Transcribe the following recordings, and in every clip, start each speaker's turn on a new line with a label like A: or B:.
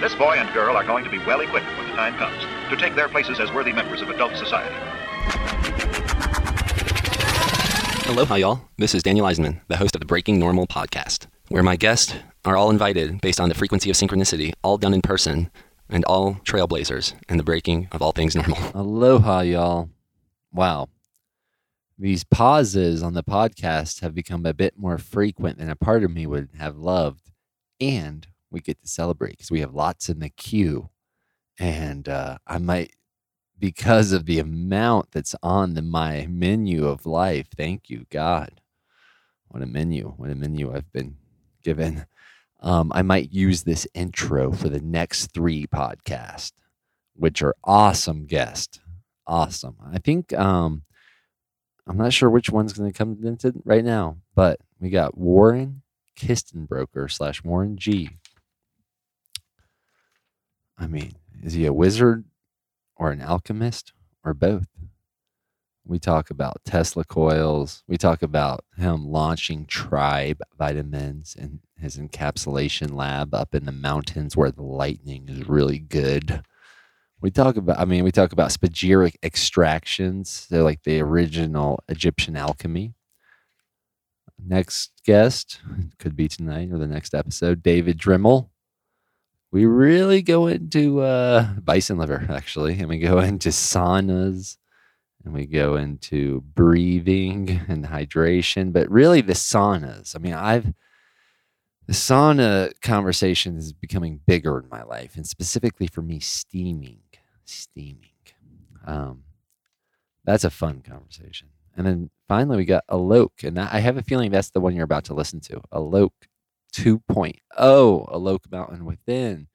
A: This boy and girl are going to be well equipped when the time comes to take their places as worthy members of adult society.
B: Aloha, y'all. This is Daniel Eisenman, the host of the Breaking Normal podcast, where my guests are all invited based on the frequency of synchronicity, all done in person, and all trailblazers in the breaking of all things normal.
C: Aloha, y'all. Wow. These pauses on the podcast have become a bit more frequent than a part of me would have loved. And we get to celebrate because we have lots in the queue. And uh, I might, because of the amount that's on the, my menu of life, thank you, God. What a menu. What a menu I've been given. Um, I might use this intro for the next three podcasts, which are awesome guests. Awesome. I think um, I'm not sure which one's going to come into right now, but we got Warren Kistenbroker slash Warren G. I mean, is he a wizard or an alchemist or both? We talk about Tesla coils. We talk about him launching Tribe vitamins and his encapsulation lab up in the mountains where the lightning is really good. We talk about, I mean, we talk about spagyric extractions. They're like the original Egyptian alchemy. Next guest could be tonight or the next episode, David Dremel. We really go into uh, bison liver, actually, and we go into saunas and we go into breathing and hydration, but really the saunas. I mean, I've, the sauna conversation is becoming bigger in my life, and specifically for me, steaming. Steaming. Um, that's a fun conversation. And then finally, we got a Alok, and I have a feeling that's the one you're about to listen to. a Alok 2.0, Alok Mountain Within,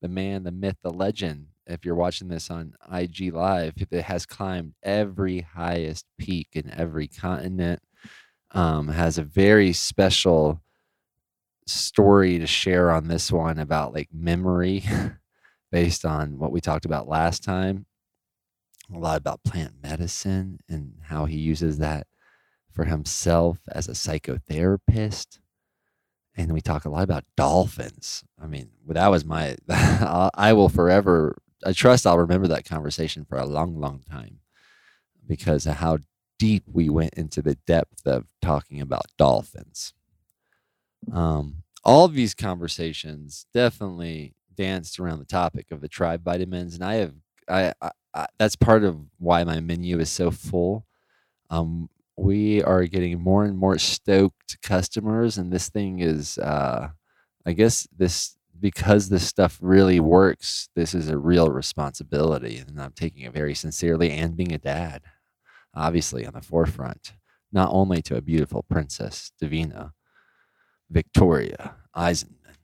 C: the man, the myth, the legend. If you're watching this on IG Live, it has climbed every highest peak in every continent. Um, has a very special story to share on this one about like memory based on what we talked about last time. A lot about plant medicine and how he uses that for himself as a psychotherapist. And we talk a lot about dolphins. I mean, that was my, I will forever, I trust I'll remember that conversation for a long, long time because of how deep we went into the depth of talking about dolphins. Um, all of these conversations definitely danced around the topic of the tribe vitamins, and I have I, I, I that's part of why my menu is so full. Um, we are getting more and more stoked customers, and this thing is, uh, I guess this because this stuff really works. This is a real responsibility, and I'm taking it very sincerely. And being a dad, obviously, on the forefront, not only to a beautiful princess Davina Victoria Eisenman,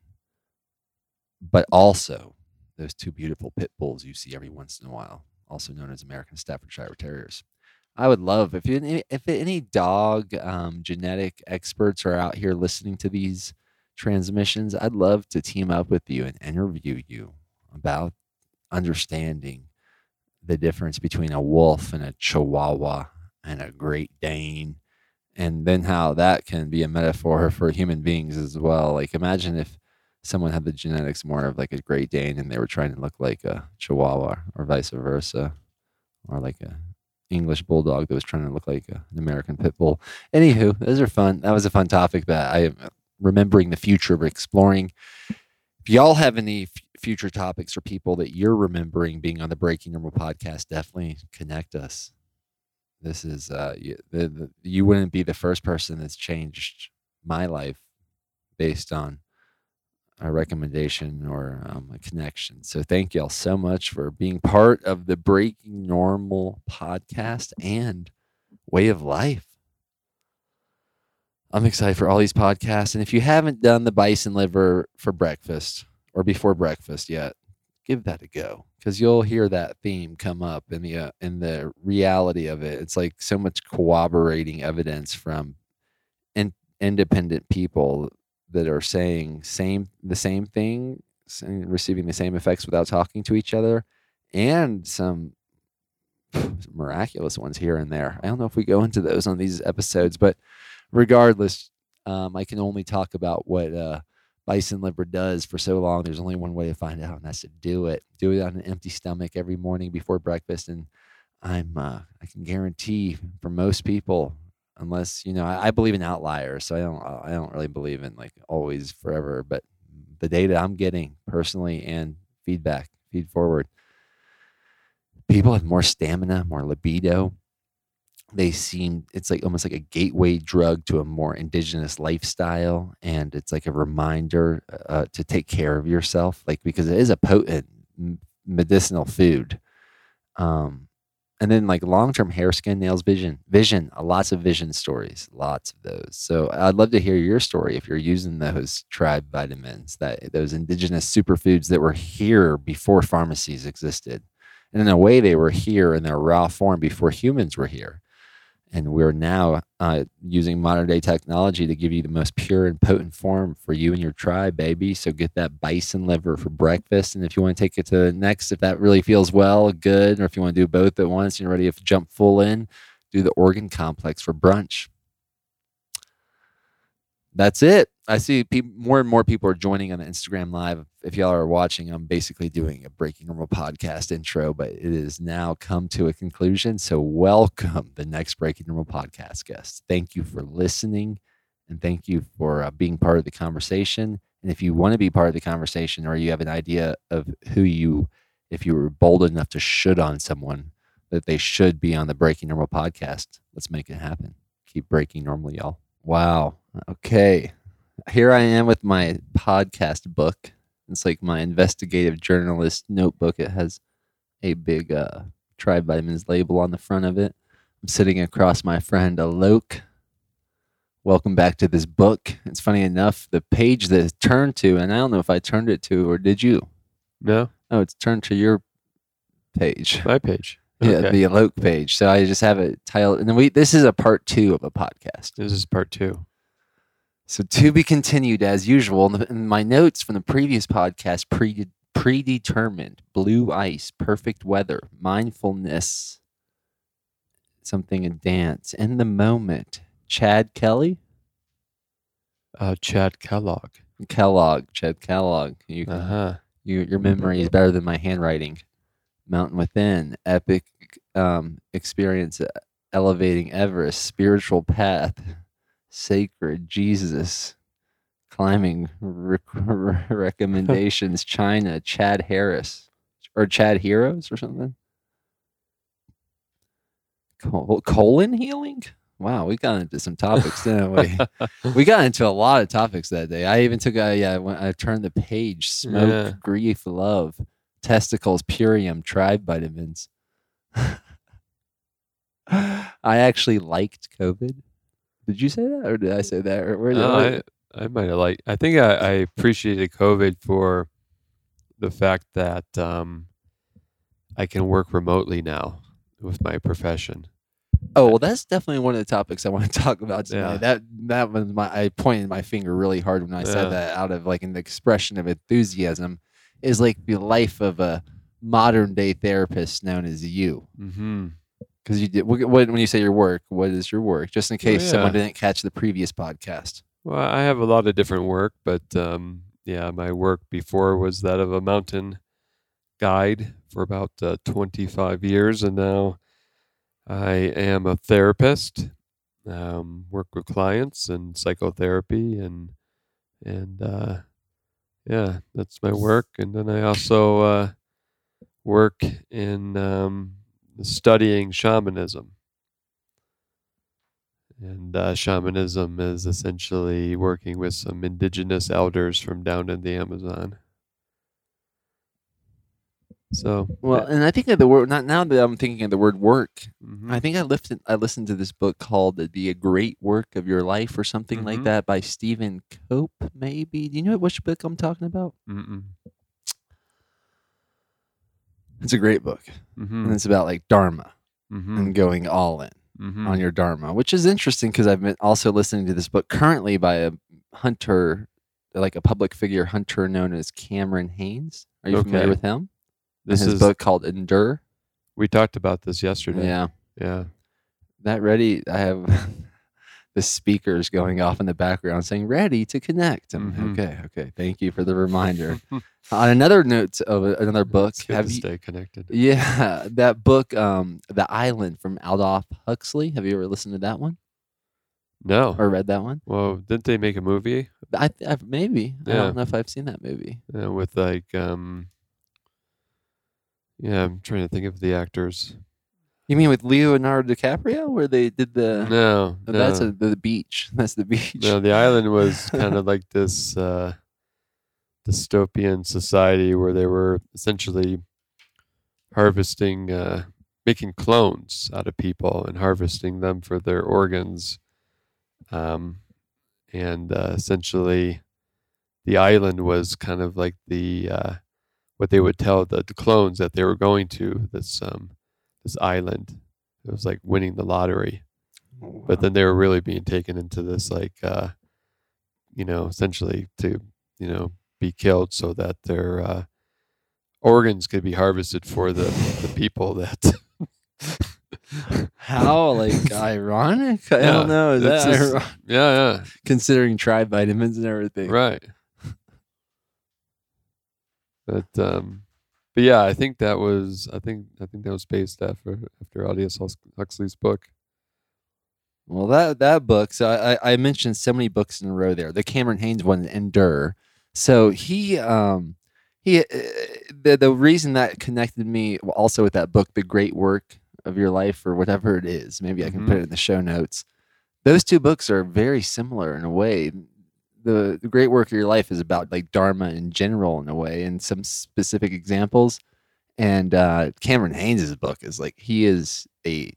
C: but also those two beautiful pit bulls you see every once in a while, also known as American Staffordshire Terriers. I would love if if any dog um, genetic experts are out here listening to these transmissions. I'd love to team up with you and interview you about understanding the difference between a wolf and a Chihuahua and a Great Dane and then how that can be a metaphor for human beings as well. Like imagine if someone had the genetics more of like a Great Dane and they were trying to look like a Chihuahua or vice versa, or like a English bulldog that was trying to look like a, an American pit bull. Anywho, those are fun. That was a fun topic, but I am remembering the future of exploring. If y'all have any f- future topics or people that you're remembering being on the Breaking Normal podcast, definitely connect us. This is uh, you, the, the, you wouldn't be the first person that's changed my life based on a recommendation or um, a connection. So thank y'all so much for being part of the Breaking Normal podcast and way of life. I'm excited for all these podcasts. And if you haven't done the bison liver for breakfast or before breakfast yet, give that a go because you'll hear that theme come up in the uh, in the reality of it. It's like so much corroborating evidence from in, independent people that are saying same the same thing, receiving the same effects without talking to each other, and some miraculous ones here and there. I don't know if we go into those on these episodes, but regardless, um, I can only talk about what uh, bison liver does for so long. There's only one way to find out, and that's to do it. Do it on an empty stomach every morning before breakfast, and I'm uh, I can guarantee for most people, unless you know, I, I believe in outliers, so I don't I don't really believe in like always forever, but the data I'm getting personally and feedback feed forward, people have more stamina, more libido. They seem it's like almost like a gateway drug to a more indigenous lifestyle, and it's like a reminder uh, to take care of yourself, like because it is a potent medicinal food. Um, and then like long term hair, skin, nails, vision, vision, uh, lots of vision stories, lots of those. So I'd love to hear your story if you're using those tribe vitamins, that those indigenous superfoods that were here before pharmacies existed. And in a way, they were here in their raw form before humans were here. And we're now uh, using modern day technology to give you the most pure and potent form for you and your tribe, baby. So get that bison liver for breakfast. And if you want to take it to the next, if that really feels well, good. Or if you want to do both at once, and you're ready to jump full in, do the organ complex for brunch. That's it. I see peop more and more people are joining on the Instagram live. If y'all are watching, I'm basically doing a Breaking Normal podcast intro, but it has now come to a conclusion. So, welcome the next Breaking Normal podcast guest. Thank you for listening and thank you for uh, being part of the conversation. And if you want to be part of the conversation or you have an idea of who you, if you were bold enough to should on someone that they should be on the Breaking Normal podcast, let's make it happen. Keep breaking normal, y'all. Wow. Okay. Here I am with my podcast book. It's like my investigative journalist notebook. It has a big uh, Vitamins label on the front of it. I'm sitting across my friend Alok. Welcome back to this book. It's funny enough, the page that turned to, and I don't know if I turned it to or did you?
D: No,
C: Oh, it's turned to your page.
D: my page.
C: Yeah,
D: Okay.
C: the Alok page. So I just have it titled, and then we. This is a part two of a podcast.
D: This is part two.
C: So to be continued as usual. The, in my notes from the previous podcast, pre, predetermined, blue ice, perfect weather, mindfulness, something a dance, in the moment. Chad Kelly,
D: Uh, Chad Kellogg.
C: Kellogg, Chad Kellogg. You,
D: Uh huh.
C: you, your memory is better than my handwriting. Mountain Within, epic um, experience, uh, elevating Everest, spiritual path, sacred Jesus, climbing rec- recommendations, China, Chad Harris, or Chad Heroes or something. Col- colon healing. Wow, we got into some topics, didn't we? we got into a lot of topics that day. I even took a yeah. When I turned the page, smoke,
D: Yeah.
C: grief, love, testicles, purium, tribe vitamins. I actually liked COVID. Did you say that, or did I say that? Or where did
D: No, I, I might have liked. I think I, I appreciated COVID for the fact that um, I can work remotely now with my profession.
C: Oh well, that's definitely one of the topics I want to talk about tonight.
D: Yeah.
C: That that was my I pointed my finger really hard when I said that out of like an expression of enthusiasm is like the life of a modern day therapist known as you.
D: Mm-hmm.
C: Because you did when you say your work, what is your work? Just in case someone
D: yeah.
C: didn't catch the previous podcast.
D: Well, I have a lot of different work, but um, yeah, my work before was that of a mountain guide for about uh, 25 years, and now I am a therapist. Um, work with clients and psychotherapy, and and uh, yeah, that's my work. And then I also uh, work in um, studying shamanism. And uh, shamanism is essentially working with some indigenous elders from down in the Amazon. So,
C: Well, and I think of the word not now that I'm thinking of the word work.
D: mhm.
C: I think I lifted I listened to this book called "The Great Work of Your Life" or something like
D: Mhm.
C: that by Stephen Cope. Maybe do you know which book I'm talking about?
D: Mm-mm.
C: It's a great book,
D: Mhm.
C: and it's about like dharma
D: Mhm.
C: and going all in.
D: Mhm.
C: on your dharma, which is interesting because I've been also listening to this book currently by a hunter, like a public figure hunter known as Cameron Hanes. Are you familiar with him?
D: This
C: his
D: is
C: book called Endure.
D: we talked about this yesterday.
C: Yeah,
D: Yeah.
C: that ready. I have the speakers going off in the background saying "ready to connect." I'm,
D: Mhm.
C: Okay, okay. Thank you for the reminder. On another note of another book, have
D: to
C: you?
D: stay connected.
C: Yeah, that book, um, "The Island" from Aldous Huxley. Have you ever listened to that one
D: No.
C: or read that one?
D: Well, didn't they make a movie
C: I, I maybe. I don't know if I've seen that movie.
D: uh, with like um Yeah, I'm trying to think of the actors.
C: You mean with Leonardo DiCaprio, where they did the?
D: No,
C: Oh, That's a, the beach. That's the beach.
D: No, the island was kind of like this uh, dystopian society where they were essentially harvesting, uh, making clones out of people and harvesting them for their organs. Um, and uh, essentially, the island was kind of like the uh, what they would tell the, the clones that they were going to this um, this island. It was like winning the lottery but then they were really being taken into this like uh you know essentially to you know be killed so that their uh organs could be harvested for the the people that
C: How like ironic? I
D: Yeah,
C: don't know. Is that
D: just-
C: ironic?
D: yeah
C: considering tribe vitamins and everything?
D: right but um but yeah i think that was i think i think that was based after after Aldous Hux- huxley's book
C: Well, that that book. So I, I mentioned so many books in a row there. The Cameron Hanes one, Endure. So he um he uh, the the reason that connected me also with that book, The Great Work of Your Life, or whatever it is. Maybe I can put it in the show notes. Those two books are very similar in a way. The, the Great Work of Your Life is about like Dharma in general in a way, and some specific examples. And uh, Cameron Hanes' book is like he is a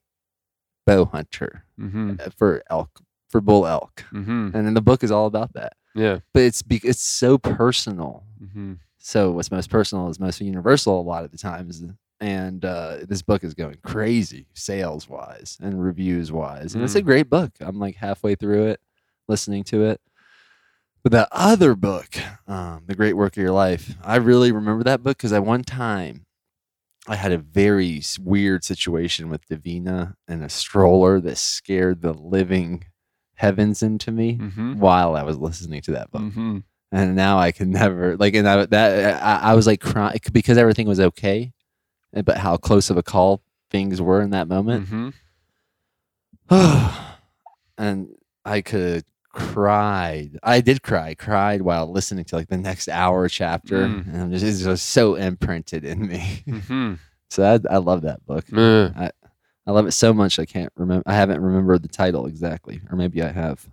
C: bow hunter
D: mm-hmm.
C: uh, for elk for bull elk.
D: Mm-hmm.
C: And then the book is all about that.
D: Yeah.
C: But it's be- it's so personal.
D: Mm-hmm.
C: So what's most personal is most universal a lot of the times. And uh, this book is going crazy sales wise and reviews wise and it's a
D: Mm.
C: great book. I'm like halfway through it listening to it but the other book um, the great work of your life i really remember that book because at one time I had a very weird situation with Davina and a stroller that scared the living heavens into me
D: mm-hmm
C: while I was listening to that book.
D: mm-hmm
C: And now I can never like, and I, that I, I was like crying because everything was okay, but how close of a call things were in that moment.
D: mm-hmm
C: and I could cried. I did cry, cried while listening to like the next hour chapter,
D: Mm.
C: and just, it's just so imprinted in me.
D: mm-hmm
C: so I, I love that book.
D: Uh,
C: I love it so much I can't remember. I haven't remembered the title exactly, or maybe I have.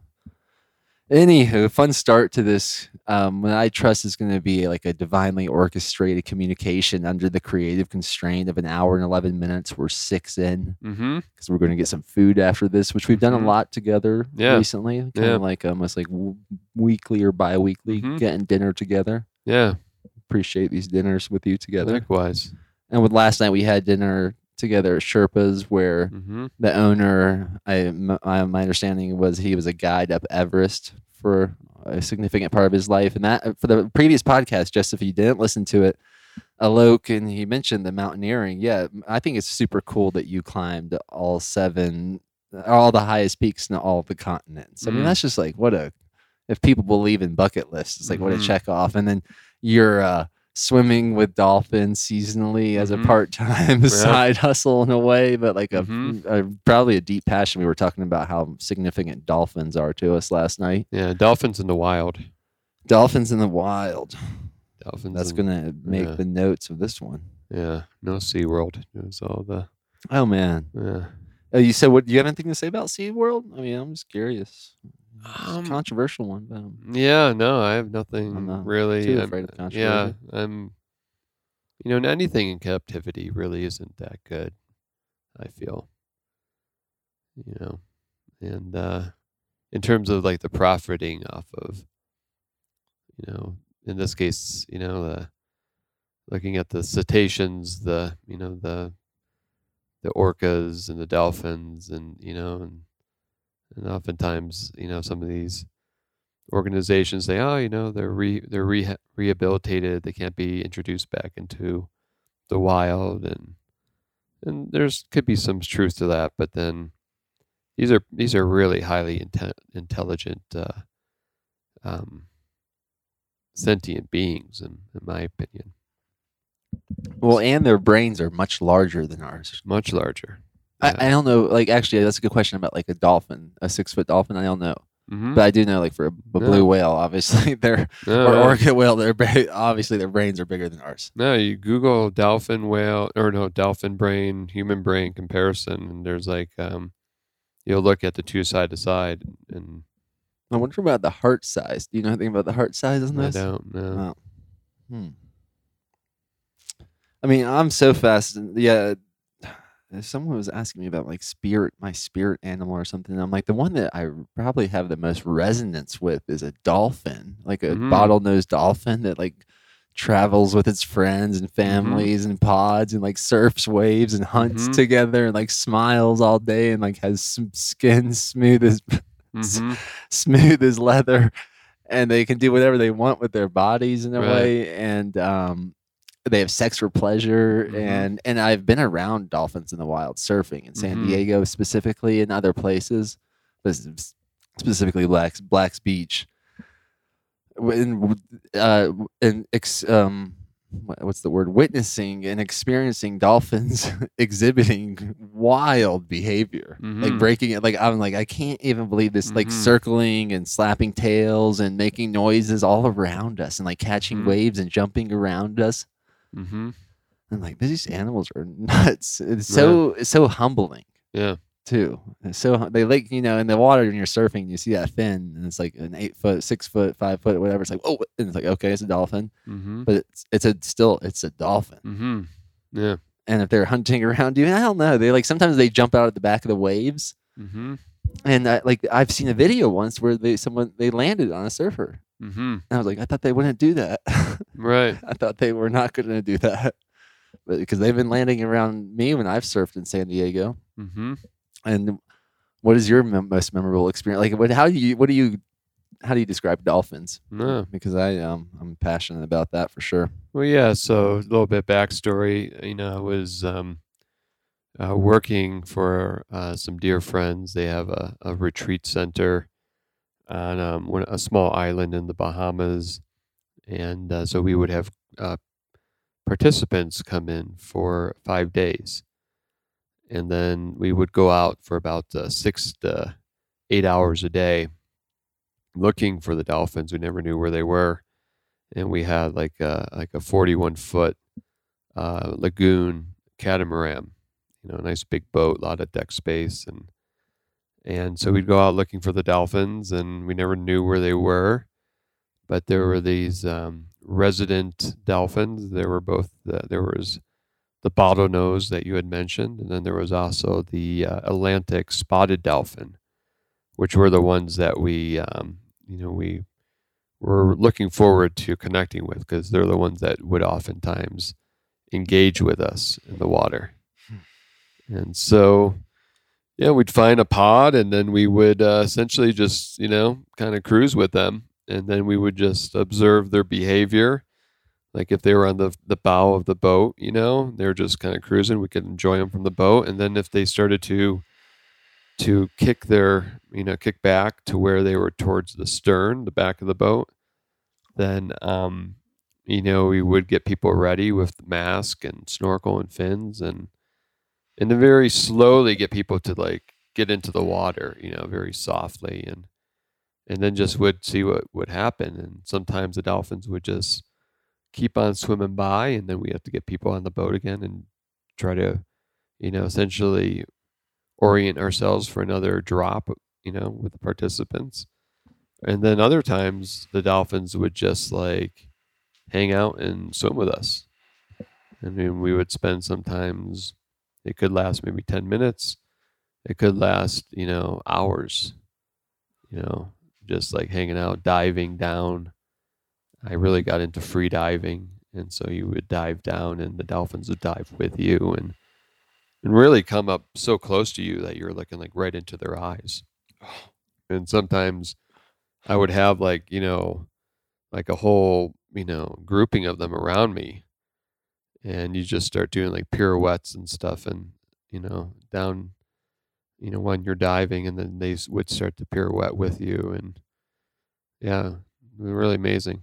C: Anywho, fun start to this. Um, what I trust is going to be like a divinely orchestrated communication under the creative constraint of an hour and eleven minutes. We're six in
D: mm-hmm
C: because we're going to get some food after this, which we've done a lot together
D: Yeah.
C: recently. Kind
D: Yeah.
C: of like almost like w- weekly or bi-weekly,
D: Mhm.
C: getting dinner together.
D: yeah
C: Appreciate these dinners with you together.
D: likewise
C: And with last night, we had dinner together at Sherpa's, where
D: mm-hmm
C: the owner, I, m- I- my understanding was he was a guide up Everest for a significant part of his life. And that for the previous podcast, just if you didn't listen to it, Alok and he mentioned the mountaineering. Yeah, I think it's super cool that you climbed all seven, all the highest peaks in all the continents. I mean,
D: Mm.
C: that's just like what a if people believe in bucket lists, it's like what a
D: Mhm.
C: check off. And then you're uh, swimming with dolphins seasonally as a
D: Mhm.
C: part time side hustle in a way, but like a,
D: Mhm.
C: a probably a deep passion. We were talking about how significant dolphins are to us last night.
D: yeah dolphins in the wild
C: Dolphins in the wild.
D: dolphins
C: That's
D: in-
C: gonna make
D: yeah.
C: the notes of this one.
D: yeah no SeaWorld it was all the
C: Oh man.
D: yeah
C: Oh, you said what? Do you have anything to say about SeaWorld? I mean, I'm just curious.
D: Um,
C: controversial one, but um,
D: Yeah, no, I have nothing
C: I'm not
D: really.
C: too
D: I'm-
C: afraid of
D: Yeah. I'm. You know, anything in captivity really isn't that good. I feel. You know, and uh, in terms of like the profiting off of, you know, in this case, you know, the looking at the cetaceans, the you know the the orcas and the dolphins, and you know, and and oftentimes, you know, some of these organizations say, oh, you know, they're re they're reha- rehabilitated, they can't be introduced back into the wild, and and there's could be some truth to that, but then these are these are really highly inte- intelligent, uh, um, sentient beings, in, in my opinion.
C: Well, and their brains are much larger than ours.
D: Much larger.
C: I, I don't know. Like, actually, that's a good question about like a dolphin, a six foot dolphin. I don't know,
D: Mhm.
C: but I do know like for a, a blue
D: Yeah.
C: whale, obviously they're
D: No,
C: or orca whale, they're ba- obviously their brains are bigger than ours.
D: No, you Google dolphin whale or no dolphin brain, human brain comparison, and there's like um, you'll look at the two side to side, and
C: I wonder about the heart size. Do you know anything about the heart size on this?
D: I don't know.
C: Oh. Hmm. I mean, I'm so fast. Yeah. If Someone was asking me about like spirit, my spirit animal or something. I'm like, the one that I probably have the most resonance with is a dolphin, like a
D: Mhm.
C: bottlenose dolphin that like travels with its friends
D: Mm-hmm.
C: and families and pods and like surfs waves and hunts
D: Mhm.
C: together and like smiles all day and like has some skin smooth as
D: Mhm.
C: smooth as leather and they can do whatever they want with their bodies in a
D: Right.
C: way and um they have sex for pleasure
D: Mhm.
C: and and I've been around dolphins in the wild surfing in San
D: Mhm.
C: Diego specifically and other places specifically Blacks Blacks Beach when uh and ex, um what's the word witnessing and experiencing dolphins exhibiting wild behavior like
D: Mhm.
C: breaking it like i'm like i can't even believe this like
D: Mhm.
C: circling and slapping tails and making noises all around us and like catching
D: Mhm.
C: waves and jumping around us
D: Mhm.
C: i'm like these animals are nuts it's so it's so humbling
D: Yeah.
C: too it's so they like you know in the water when you're surfing you see that fin and it's like an eight foot six foot five foot whatever it's like oh and it's like okay it's a dolphin
D: mm-hmm.
C: but it's it's a still it's a dolphin
D: Mm-hmm. Yeah.
C: and if they're hunting around you i don't know they like sometimes they jump out at the back of the waves
D: Mm-hmm.
C: and I, like i've seen a video once where they someone they landed on a surfer
D: Mhm.
C: and i was like i thought they wouldn't do that
D: Right.
C: i thought they were not going to do that but because they've been landing around me when i've surfed in san diego
D: Mhm.
C: and what is your mem- most memorable experience like what how do you what do you how do you describe dolphins
D: No.
C: because i um i'm passionate about that for sure
D: Well, yeah. So a little bit backstory. You know, I was um, uh, working for uh, some dear friends. They have a, a retreat center on um, a small island in the Bahamas, and uh, so we would have uh, participants come in for five days, and then we would go out for about uh, six to eight hours a day, looking for the dolphins. We never knew where they were and we had like a like a 41 foot uh, lagoon catamaran, you know, a nice big boat, a lot of deck space, and and so we'd go out looking for the dolphins, and we never knew where they were, but there were these um, resident dolphins. There were both the, there was the bottlenose that you had mentioned, and then there was also the uh, Atlantic spotted dolphin, which were the ones that we um, you know we we're looking forward to connecting with because they're the ones that would oftentimes engage with us in the water. And so, yeah, we'd find a pod and then we would uh, essentially just, you know, kind of cruise with them. And then we would just observe their behavior. Like if they were on the, the bow of the boat, you know, they're just kind of cruising, we could enjoy them from the boat. And then if they started to, to kick their, you know, kick back to where they were towards the stern, the back of the boat, then, um, you know, we would get people ready with mask and snorkel and fins and, and to very slowly get people to like get into the water, you know, very softly and, and then just would see what would happen. And sometimes the dolphins would just keep on swimming by and then we have to get people on the boat again and try to, you know, essentially orient ourselves for another drop, you know, with the participants. And then other times the dolphins would just like hang out and swim with us. And then we would spend sometimes it could last maybe 10 minutes. It could last, you know, hours. You know, just like hanging out, diving down. I really got into free diving. And so you would dive down and the dolphins would dive with you and and really come up so close to you that you're looking like right into their eyes. And sometimes I would have like, you know, like a whole, you know, grouping of them around me. And you just start doing like pirouettes and stuff and, you know, down you know, when you're diving, and then they would start to pirouette with you, and yeah, really amazing.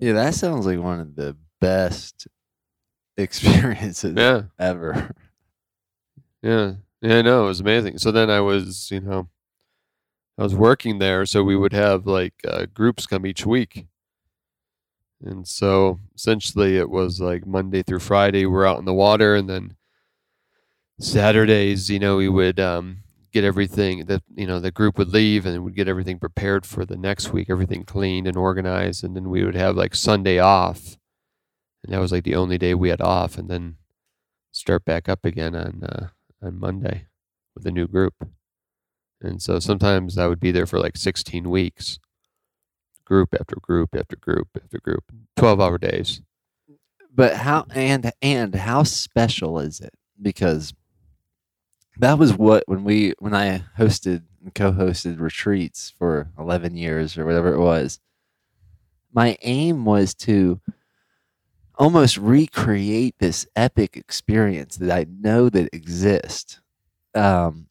C: Yeah, that sounds like one of the best experiences
D: Yeah,
C: ever.
D: yeah, yeah. i know it was amazing. So then I was, you know, I was working there, so we would have like uh, groups come each week, and so essentially it was like Monday through Friday we're out in the water, and then Saturdays, you know, we would um, get everything that you know the group would leave, and we'd get everything prepared for the next week, everything cleaned and organized, and then we would have like Sunday off, and that was like the only day we had off, and then start back up again on uh, on Monday with a new group, and so sometimes I would be there for like 16 weeks, group after group after group after group, 12 hour days.
C: But how and and how special is it? Because that was what when we when I hosted and co-hosted retreats for 11 years or whatever it was. My aim was to almost recreate this epic experience that I know that exists um,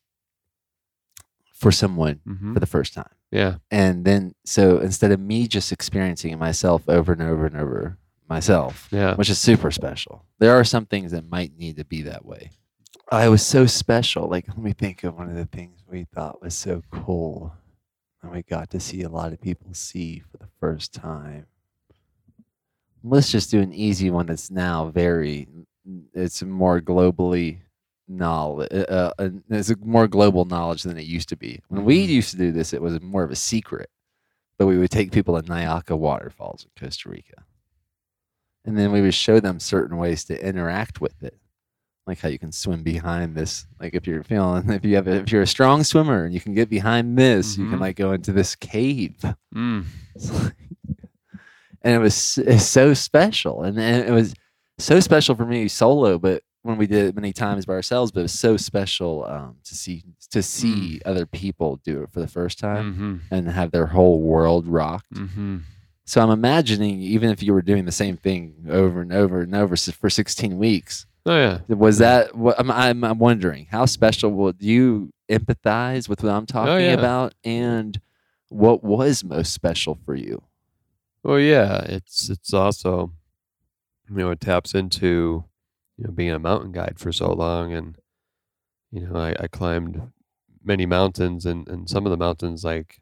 C: for someone
D: Mm-hmm.
C: for the first time
D: Yeah,
C: and then so instead of me just experiencing it myself over and over and over myself
D: yeah,
C: which is super special there are some things that might need to be that way. I was so special. Like let me think of one of the things we thought was so cool and we got to see a lot of people see for the first time. Let's just do an easy one that's now very it's more globally knowledge uh, uh, it's a more global knowledge than it used to be when we
D: Mhm.
C: used to do this it was more of a secret but we would take people to Nauyaca waterfalls in Costa Rica and then we would show them certain ways to interact with it like how you can swim behind this like if you're feeling if you have a, if you're a strong swimmer and you can get behind this you can
D: Mhm.
C: like go into this cave
D: mm.
C: and it was it's so special and, and it was so special for me solo but when we did it many times by ourselves but it was so special um, to see to see other people do it for the first time
D: Mm-hmm.
C: and have their whole world rocked
D: Mm-hmm.
C: so i'm imagining even if you were doing the same thing over and over and over for 16 weeks
D: Oh yeah,
C: was that what I'm, I'm, I'm wondering how special will do you empathize with what i'm talking
D: Oh, yeah.
C: about and what was most special for you
D: Well, yeah, it's it's also, you know, it taps into, you know, being a mountain guide for so long, and you know, I, I climbed many mountains, and and some of the mountains like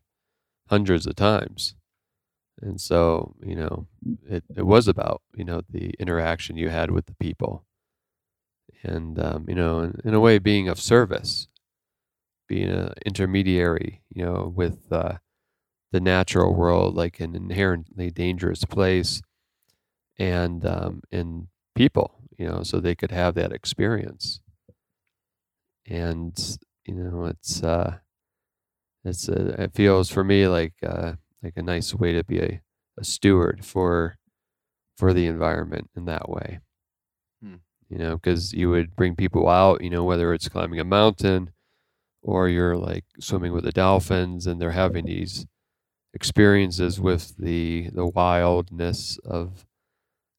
D: hundreds of times, and so you know, it it was about you know the interaction you had with the people, and um, you know, in, in a way, being of service, being an intermediary, you know, with. Uh, the natural world like an inherently dangerous place and um, in people you know so they could have that experience and you know it's uh it's a, it feels for me like uh like a nice way to be a, a steward for for the environment in that way
C: Hmm.
D: you know because you would bring people out you know whether it's climbing a mountain or you're like swimming with the dolphins and they're having these experiences with the the wildness of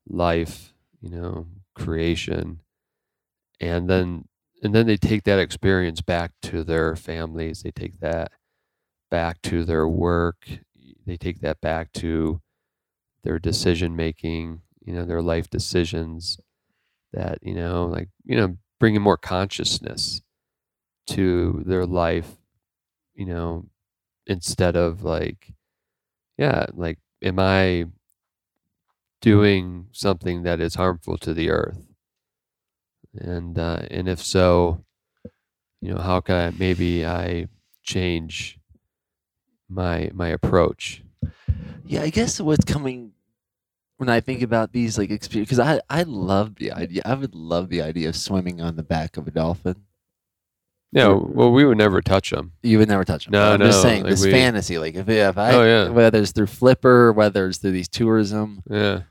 D: life you know creation. And then and then they take that experience back to their families. They take that back to their work. They take that back to their decision making you know their life decisions that you know like you know bringing more consciousness to their life you know instead of like yeah like am i doing something that is harmful to the earth and uh, and if so you know how can I, maybe i change my my approach
C: Yeah, I guess what's coming when I think about these like experience because I I love the idea. I would love the idea of swimming on the back of a dolphin.
D: yeah well we would never touch them
C: You would never touch them.
D: No,
C: I'm just saying
D: like
C: this
D: we-
C: fantasy. Like if if I
D: Oh, yeah.
C: whether it's through Flipper, whether it's through these tourism
D: yeah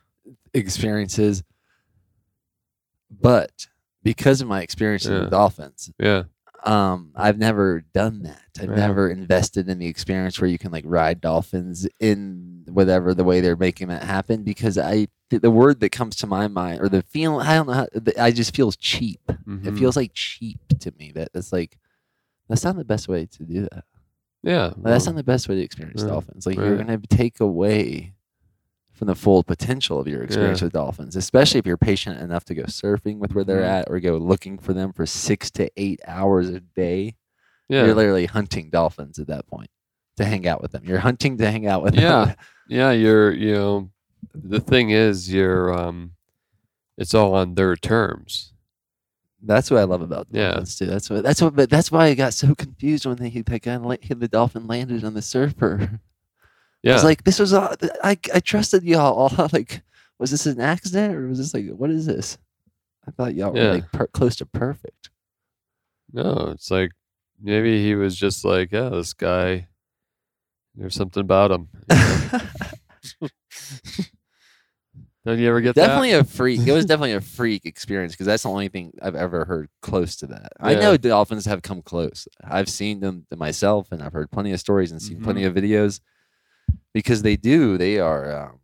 C: experiences, but because of my experience
D: Yeah.
C: with dolphins,
D: yeah
C: um, I've never done that. I've
D: Yeah.
C: never invested in the experience where you can like ride dolphins in whatever the way they're making that happen because I the, the word that comes to my mind or the feeling I don't know how the, I just feels cheap. It
D: Mhm.
C: feels like cheap to me. That that's like that's not the best way to do that.
D: yeah.
C: Well, that's not the best way to experience
D: yeah,
C: dolphins. Like you're gonna take away from the full potential of your experience
D: Yeah.
C: with dolphins, especially if you're patient enough to go surfing with where they're
D: Mhm.
C: at or go looking for them for six to eight hours a day.
D: yeah.
C: You're literally hunting dolphins at that point to hang out with them. You're hunting to hang out with
D: Yeah.
C: them.
D: yeah. Yeah. You're you know the thing is you're um it's all on their terms.
C: That's what I love about
D: Yeah.
C: dolphins too. That's what that's what but that's why I got so confused when they, that guy the dolphin landed on the surfer. I
D: Yeah.
C: was like, this was all, I I trusted y'all. All like, was this an accident or was this like what is this? I thought y'all
D: Yeah.
C: were like per- close to perfect.
D: no, it's like maybe he was just like, yeah, this guy. There's something about him. you know? You ever get
C: definitely
D: that?
C: a freak. It was definitely a freak experience because that's the only thing I've ever heard close to that. I
D: Yeah.
C: know dolphins have come close. I've seen them myself, and I've heard plenty of stories and seen plenty
D: Mm-hmm.
C: of videos because they do. They are um,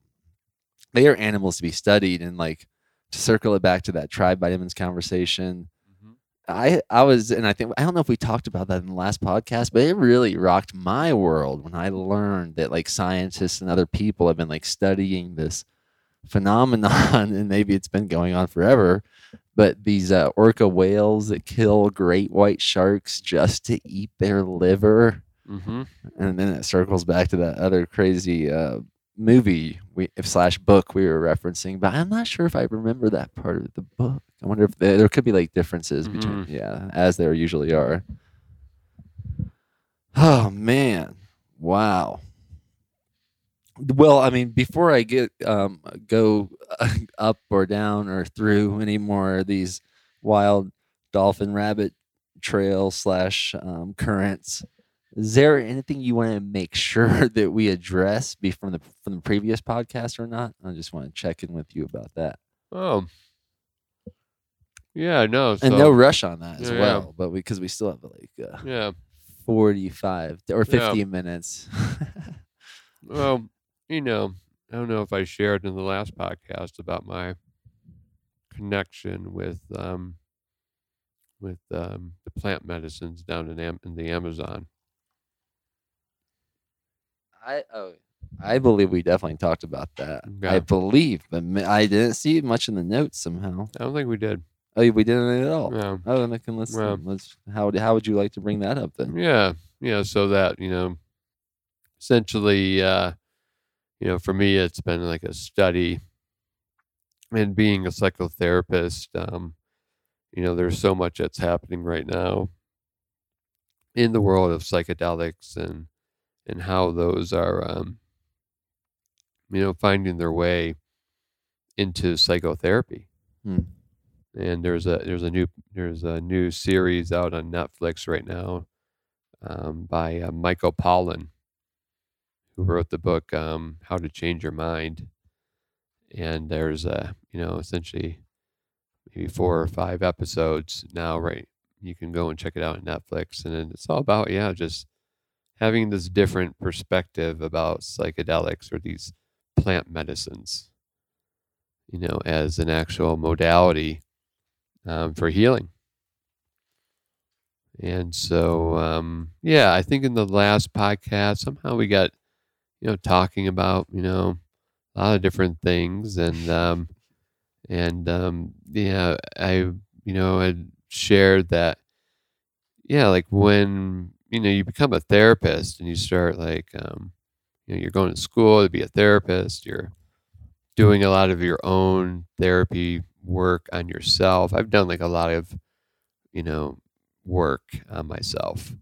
C: they are animals to be studied, and like to circle it back to that tribe vitamins conversation.
D: Mhm.
C: I I was, and I think I don't know if we talked about that in the last podcast, but it really rocked my world when I learned that like scientists and other people have been like studying this phenomenon, and maybe it's been going on forever. But these uh, orca whales that kill great white sharks just to eat their liver,
D: Mhm.
C: and then it circles back to that other crazy uh, movie we slash book we were referencing. But I'm not sure if I remember that part of the book. I wonder if there, there could be like differences between, yeah, as there usually are. Oh man, wow. Well, I mean, before I get um, go up or down or through any more of these wild dolphin rabbit trail slash um, currents, is there anything you want to make sure that we address be from the from the previous podcast or not? I just want to check in with you about that,
D: Oh. Yeah, no. So,
C: and no rush on that as
D: Yeah, yeah.
C: well. But because we, still have like uh,
D: Yeah.
C: forty five or
D: Yeah.
C: minutes.
D: Well, you know, I don't know if I shared in the last podcast about my connection with um with um the plant medicines down in Am- in the Amazon.
C: I oh, I believe we definitely talked about that. I believe, but I didn't see much in the notes somehow.
D: I don't think we did.
C: Oh, we didn't at all.
D: Yeah.
C: Oh, then I can let's
D: Well.
C: let's how would- how would you like to bring that up then?
D: Yeah, yeah. So that you know, essentially, uh, you know, for me, it's been like a study, and being a psychotherapist, um, you know, there's so much that's happening right now in the world of psychedelics and and how those are, um, you know, finding their way into psychotherapy
C: Hmm.
D: and there's a there's a new there's a new series out on Netflix right now um, by uh, Michael Pollan, who wrote the book um, How to Change Your Mind. And there's a you know essentially maybe four or five episodes now. Right, you can go and check it out on Netflix, and it's all about yeah just having this different perspective about psychedelics or these plant medicines you know, as an actual modality um, for healing. And so, um, yeah, I think in the last podcast, somehow we got, you know, talking about, you know, a lot of different things. And, um, and, um, yeah, I, you know, had shared that, yeah, like when, you know, you become a therapist and you start like, um, you know, you're going to school to be a therapist, you're, doing a lot of your own therapy work on yourself. I've done like a lot of, you know, work on myself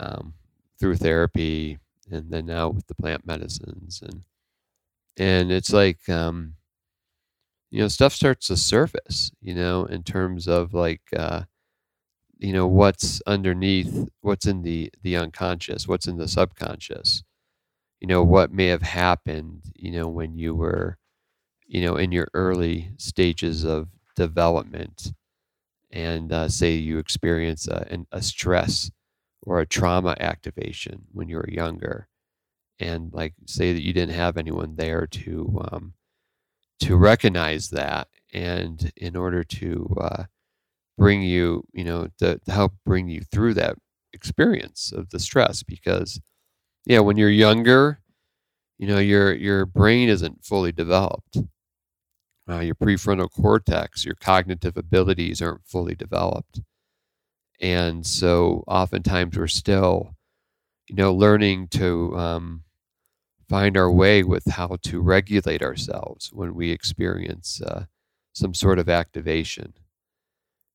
D: um, through therapy, and then now with the plant medicines, and and it's like, um, you know, stuff starts to surface, you know, in terms of like, uh, you know, what's underneath, what's in the the unconscious, what's in the subconscious you know what may have happened you know when you were you know in your early stages of development and uh, say you experience a, an, a stress or a trauma activation when you were younger, and like say that you didn't have anyone there to um, to recognize that, and in order to uh, bring you, you know, to, to help bring you through that experience of the stress, because yeah, when you're younger, you know your your brain isn't fully developed. Uh, your prefrontal cortex, your cognitive abilities aren't fully developed. And so oftentimes we're still, you know, learning to um, find our way with how to regulate ourselves when we experience uh, some sort of activation.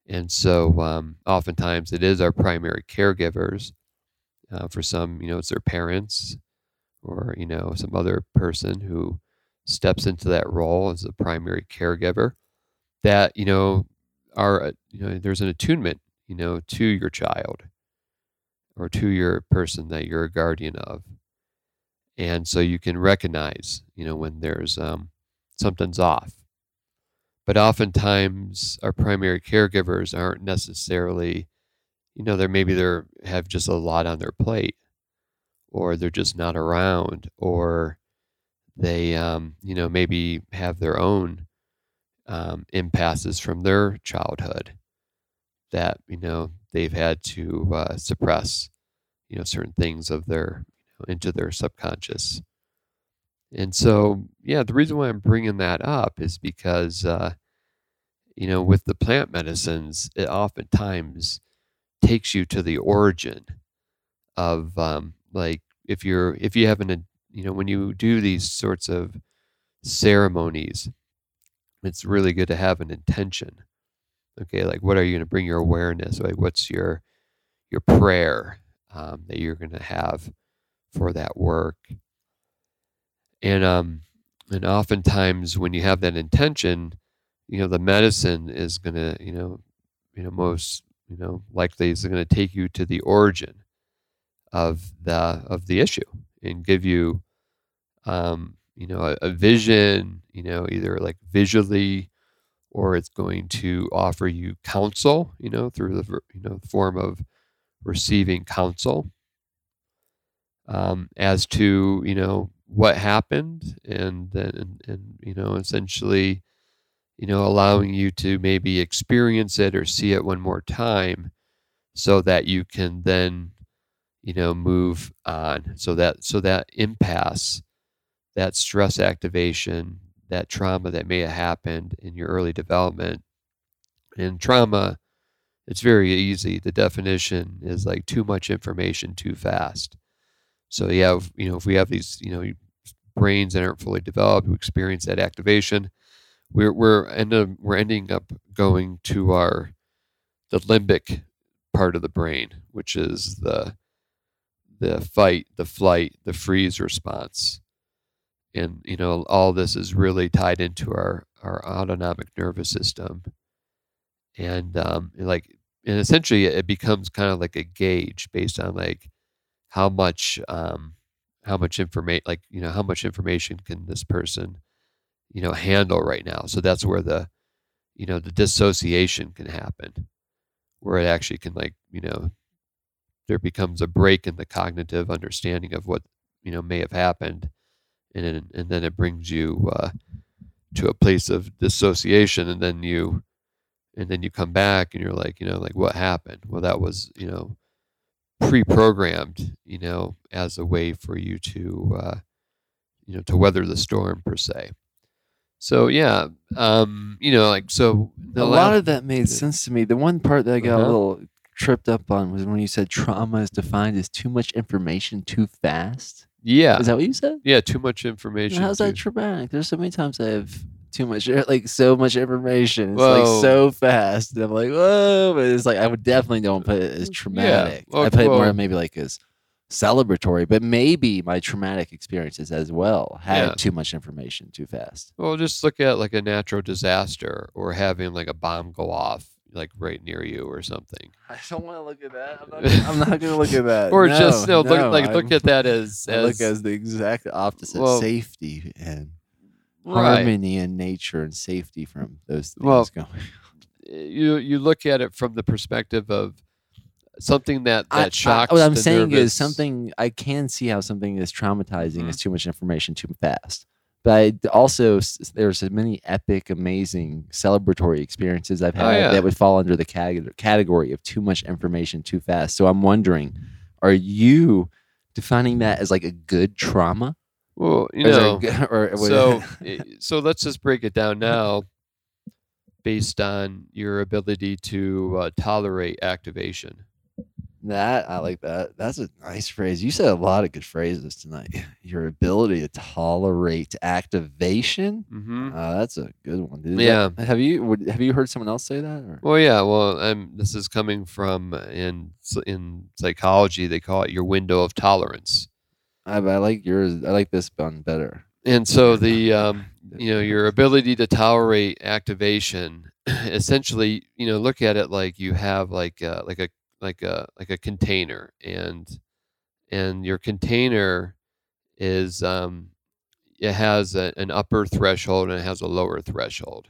D: And so um, oftentimes it is our primary caregivers. Uh, for some, you know, it's their parents or, you know, some other person who steps into that role as a primary caregiver that you know are uh, you know there's an attunement you know to your child or to your person that you're a guardian of and so you can recognize you know when there's um, something's off but oftentimes our primary caregivers aren't necessarily you know they're maybe they're have just a lot on their plate or they're just not around or they um, you know maybe have their own um, impasses from their childhood that you know they've had to uh, suppress you know certain things of their you know, into their subconscious and so yeah the reason why i'm bringing that up is because uh, you know with the plant medicines it oftentimes takes you to the origin of um, like if you're if you have an you know, when you do these sorts of ceremonies, it's really good to have an intention. Okay, like what are you going to bring your awareness? Like what's your your prayer um, that you're going to have for that work? And um, and oftentimes when you have that intention, you know, the medicine is going to, you know, you know, most you know likely is going to take you to the origin of the of the issue and give you, um, you know, a, a vision, you know, either like visually or it's going to offer you counsel, you know, through the you know form of receiving counsel um, as to you know what happened, and then and, and you know essentially, you know, allowing you to maybe experience it or see it one more time, so that you can then you know move on. So that so that impasse that stress activation that trauma that may have happened in your early development. And trauma it's very easy. The definition is like too much information too fast so yeah you know if we have these you know brains that aren't fully developed who experience that activation we're we're end up, we're ending up going to our the limbic part of the brain which is the the fight, the flight, the freeze response. And, you know, all this is really tied into our, our autonomic nervous system. And, um, like, and essentially it becomes kind of like a gauge based on like how much, um, how much information, like, you know, how much information can this person, you know, handle right now. So that's where the, you know, the dissociation can happen, where it actually can, like, you know, there becomes a break in the cognitive understanding of what you know may have happened, and then, and then it brings you uh, to a place of dissociation, and then you and then you come back and you're like you know like what happened? Well, that was you know pre-programmed, you know, as a way for you to uh, you know to weather the storm per se. So yeah, um, you know, like so.
C: a lot of that made sense to me. The one part that I got
D: Uh-huh.
C: a little tripped up on was when you said trauma is defined as too much information too fast.
D: Yeah,
C: Is that what you said?
D: yeah, too much information.
C: How's that traumatic? There's so many times I have too much, like so much information. It's
D: Whoa.
C: like so fast. And I'm like, whoa, but it's like I would definitely don't put it as traumatic.
D: well,
C: I put it more
D: well-
C: maybe like as celebratory, but maybe my traumatic experiences as well had
D: Yeah.
C: too much information too fast.
D: Well, just look at like a natural disaster or having like a bomb go off like right near you or something.
C: I don't want to look at that. I'm not, gonna, I'm not gonna look at that.
D: or
C: No,
D: just no, look like
C: I'm-
D: look at that as as
C: look as the exact opposite
D: Well,
C: safety and
D: right.
C: harmony in nature and safety from those things
D: Well,
C: going.
D: you you look at it from the perspective of something that
C: I- I-
D: that shocks.
C: what I'm saying
D: nervous-
C: is something I can see how something is traumatizing
D: Mhm.
C: is too much information too fast. But I also there's many epic, amazing, celebratory experiences I've
D: Oh,
C: had
D: yeah.
C: that would fall under the category of too much information too fast. So I'm wondering, are you defining that as like a good trauma?
D: Well, you
C: there
D: know,
C: or,
D: so so let's just break it down now, based on your ability to uh, tolerate activation.
C: That I like that. That's a nice phrase. You said a lot of good phrases tonight. Your ability to tolerate activation.
D: hmm
C: Uh, that's a good one. Dude.
D: Yeah.
C: That- have you would, have you heard someone else say that? Or?
D: Well, yeah. Well, um, this is coming from uh, in in psychology. They call it your window of tolerance.
C: I, I like yours. I like this one better.
D: And so the um, you know your ability to tolerate activation, essentially, you know, look at it like you have like a, like a like a like a container, and and your container is um, it has a, an upper threshold and it has a lower threshold.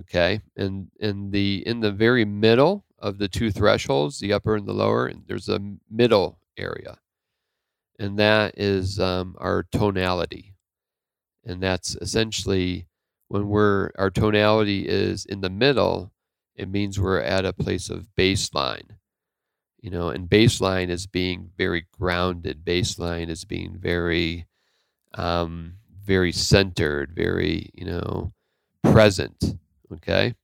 D: Okay, and in the in the very middle of the two thresholds, the upper and the lower, and there's a middle area, and that is um, our tonality. And that's essentially when we're our tonality is in the middle it means we're at a place of baseline you know and baseline is being very grounded. Baseline is being very um, very centered very you know present okay?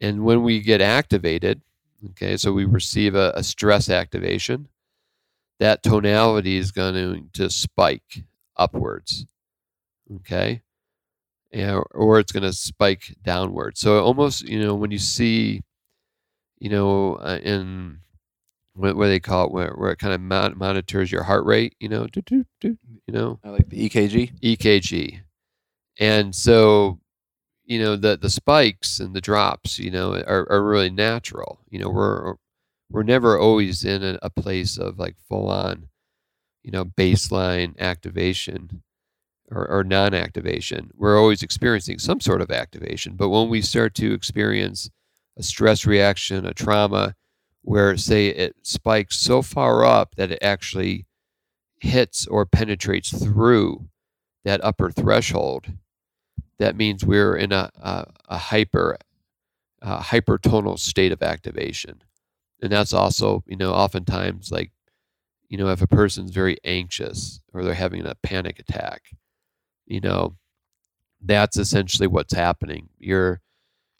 D: And when we get activated okay so we receive a, a stress activation that tonality is going to spike upwards okay or it's going to spike downward so almost you know when you see you know uh, in what, what they call it where, where it kind of mon- monitors your heart rate you know do, do, do, you know
C: I like the EKG.
D: EKG. And so, you know, the the spikes and the drops, you know, are, are really natural. You know, we're we're never always in a, a place of like full on, you know, baseline activation or, or non activation. We're always experiencing some sort of activation. But when we start to experience a stress reaction, a trauma, where say it spikes so far up that it actually hits or penetrates through that upper threshold, that means we're in a, a, a hyper hypertonal state of activation, and that's also you know oftentimes like you know if a person's very anxious or they're having a panic attack, you know that's essentially what's happening. Your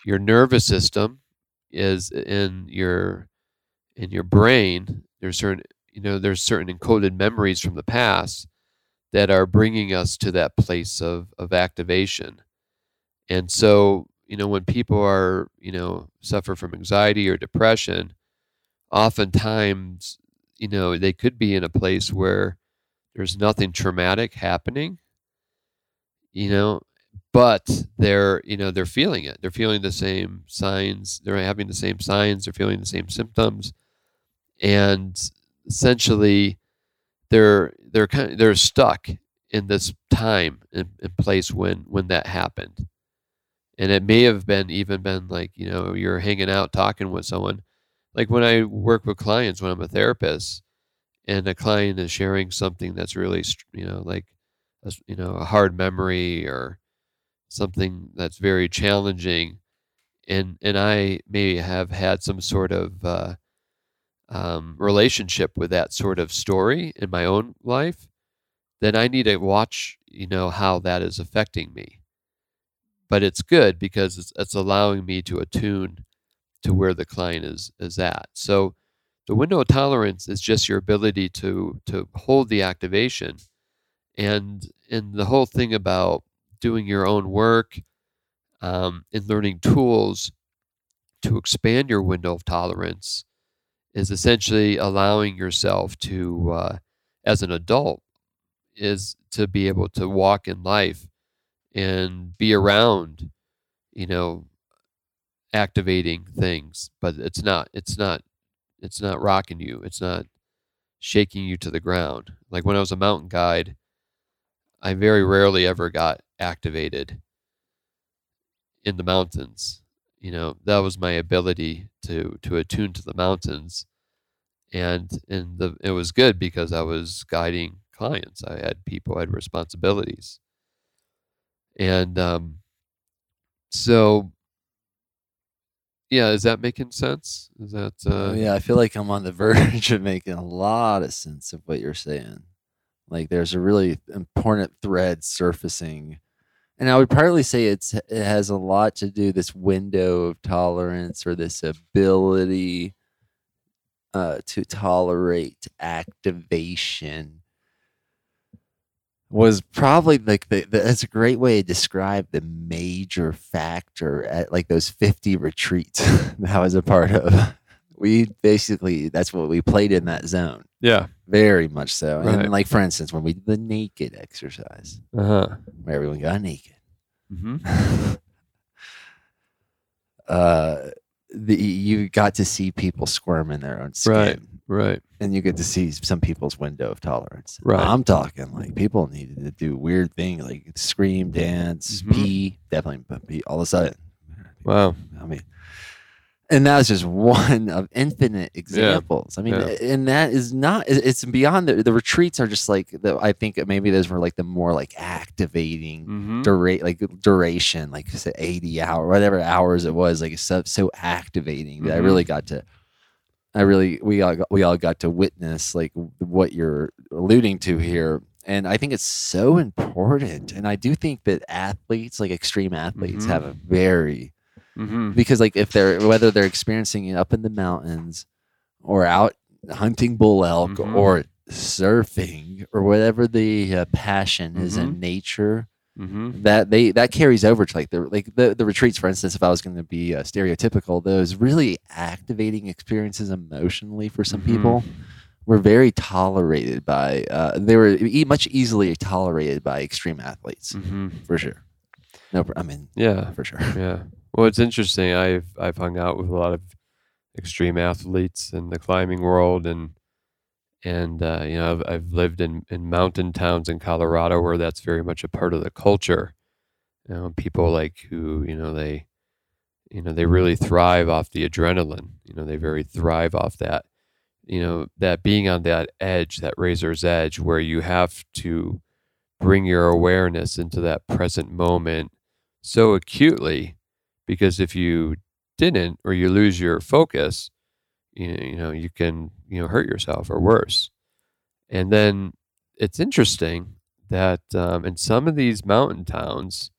D: your nervous system is in your in your brain. There's certain you know there's certain encoded memories from the past that are bringing us to that place of of activation. And so, you know, when people are, you know, suffer from anxiety or depression, oftentimes, you know, they could be in a place where there's nothing traumatic happening, you know, but they're, you know, they're feeling it. They're feeling the same signs, they're having the same signs, they're feeling the same symptoms. And essentially they're they're kind of, they're stuck in this time and, and place when when that happened and it may have been even been like you know you're hanging out talking with someone like when i work with clients when i'm a therapist and a client is sharing something that's really you know like a, you know a hard memory or something that's very challenging and and i may have had some sort of uh, um, relationship with that sort of story in my own life then i need to watch you know how that is affecting me. But it's good because it's, it's allowing me to attune to where the client is is at. So the window of tolerance is just your ability to to hold the activation, and and the whole thing about doing your own work um, and learning tools to expand your window of tolerance is essentially allowing yourself to, uh, as an adult, is to be able to walk in life and be around, you know, activating things, but it's not, it's not, it's not rocking you. It's not shaking you to the ground. Like when I was a mountain guide, I very rarely ever got activated in the mountains. you know that was my ability to to attune to the mountains and and the it was good because i was guiding clients i had people i had responsibilities and um so yeah is that making sense is that uh
C: Oh, yeah, I feel like I'm on the verge of making a lot of sense of what you're saying. Like there's a really important thread surfacing. And I would probably say it's it has a lot to do this window of tolerance or this ability uh, to tolerate activation was probably like the, the that's a great way to describe the major factor at like those 50 retreats that I was a part of. We basically that's what we played in that zone.
D: yeah
C: Very much so.
D: Right.
C: And like for instance, when we did the naked exercise,
D: uh-huh
C: where everyone got naked.
D: mm-hmm.
C: uh the, you got to see people squirm in their own skin.
D: Right. Right
C: and you get to see some people's window of tolerance.
D: Right.
C: I'm talking like people needed to do weird things like scream, dance,
D: Mhm.
C: pee, definitely pee all of a sudden.
D: wow
C: I mean, and that was just one of infinite examples. I mean,
D: Yeah.
C: and that is not. It's beyond the the retreats are just like the. I think maybe those were like the more like activating
D: mm-hmm.
C: dura- like duration, like say eighty hour, whatever hours it was. Like so, so activating that I
D: Mhm.
C: really got to. I really we all got, we all got to witness like what you're alluding to here, and I think it's so important. And I do think that athletes, like extreme athletes,
D: Mhm.
C: have a very
D: Mm-hmm.
C: because like if they're whether they're experiencing it up in the mountains or out hunting bull elk
D: Mhm.
C: or surfing or whatever the uh, passion is in nature
D: Mm-hmm.
C: that they that carries over to like the like the, the retreats for instance if i was going to be uh, stereotypical those really activating experiences emotionally for some
D: Mhm.
C: people were very tolerated by uh, they were e- much easily tolerated by extreme athletes
D: Mm-hmm.
C: for sure no i mean
D: Yeah.
C: for sure
D: Yeah. Well, it's interesting. I've I've hung out with a lot of extreme athletes in the climbing world, and and uh, you know I've, I've lived in in mountain towns in Colorado where that's very much a part of the culture. You know, people like who you know they you know they really thrive off the adrenaline. You know, they very thrive off that. You know, that being on that edge, that razor's edge, where you have to bring your awareness into that present moment so acutely because if you didn't or you lose your focus you know, you can you know hurt yourself or worse. And then it's interesting that um, in some of these mountain towns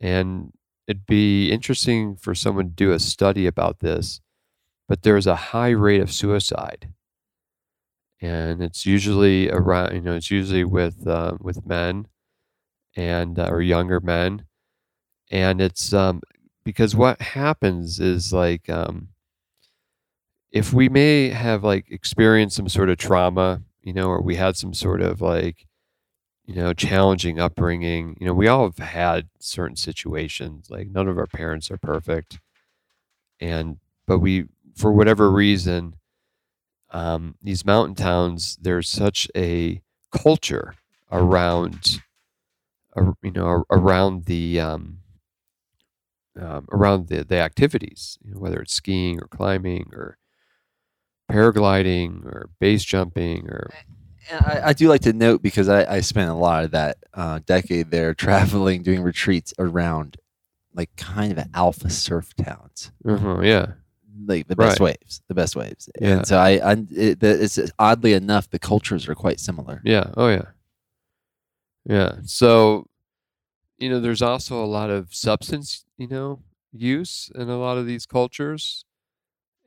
D: and it'd be interesting for someone to do a study about this but there's a high rate of suicide. And it's usually around you know it's usually with uh, with men and uh, or younger men. And it's um because what happens is like um if we may have like experienced some sort of trauma you know or we had some sort of like you know challenging upbringing you know we all have had certain situations like none of our parents are perfect. And but we for whatever reason um these mountain towns there's such a culture around ar- you know around the um um, around the, the activities, you know, whether it's skiing or climbing or paragliding or base jumping or
C: And I, I do like to note because I, I spent a lot of that uh, decade there traveling, doing retreats around like kind of alpha surf towns,
D: uh yeah
C: like the best
D: Right.
C: waves, the best waves.
D: Yeah.
C: And so I, I it, it's oddly enough, the cultures are quite similar.
D: yeah oh yeah yeah so you know there's also a lot of substance you know use in a lot of these cultures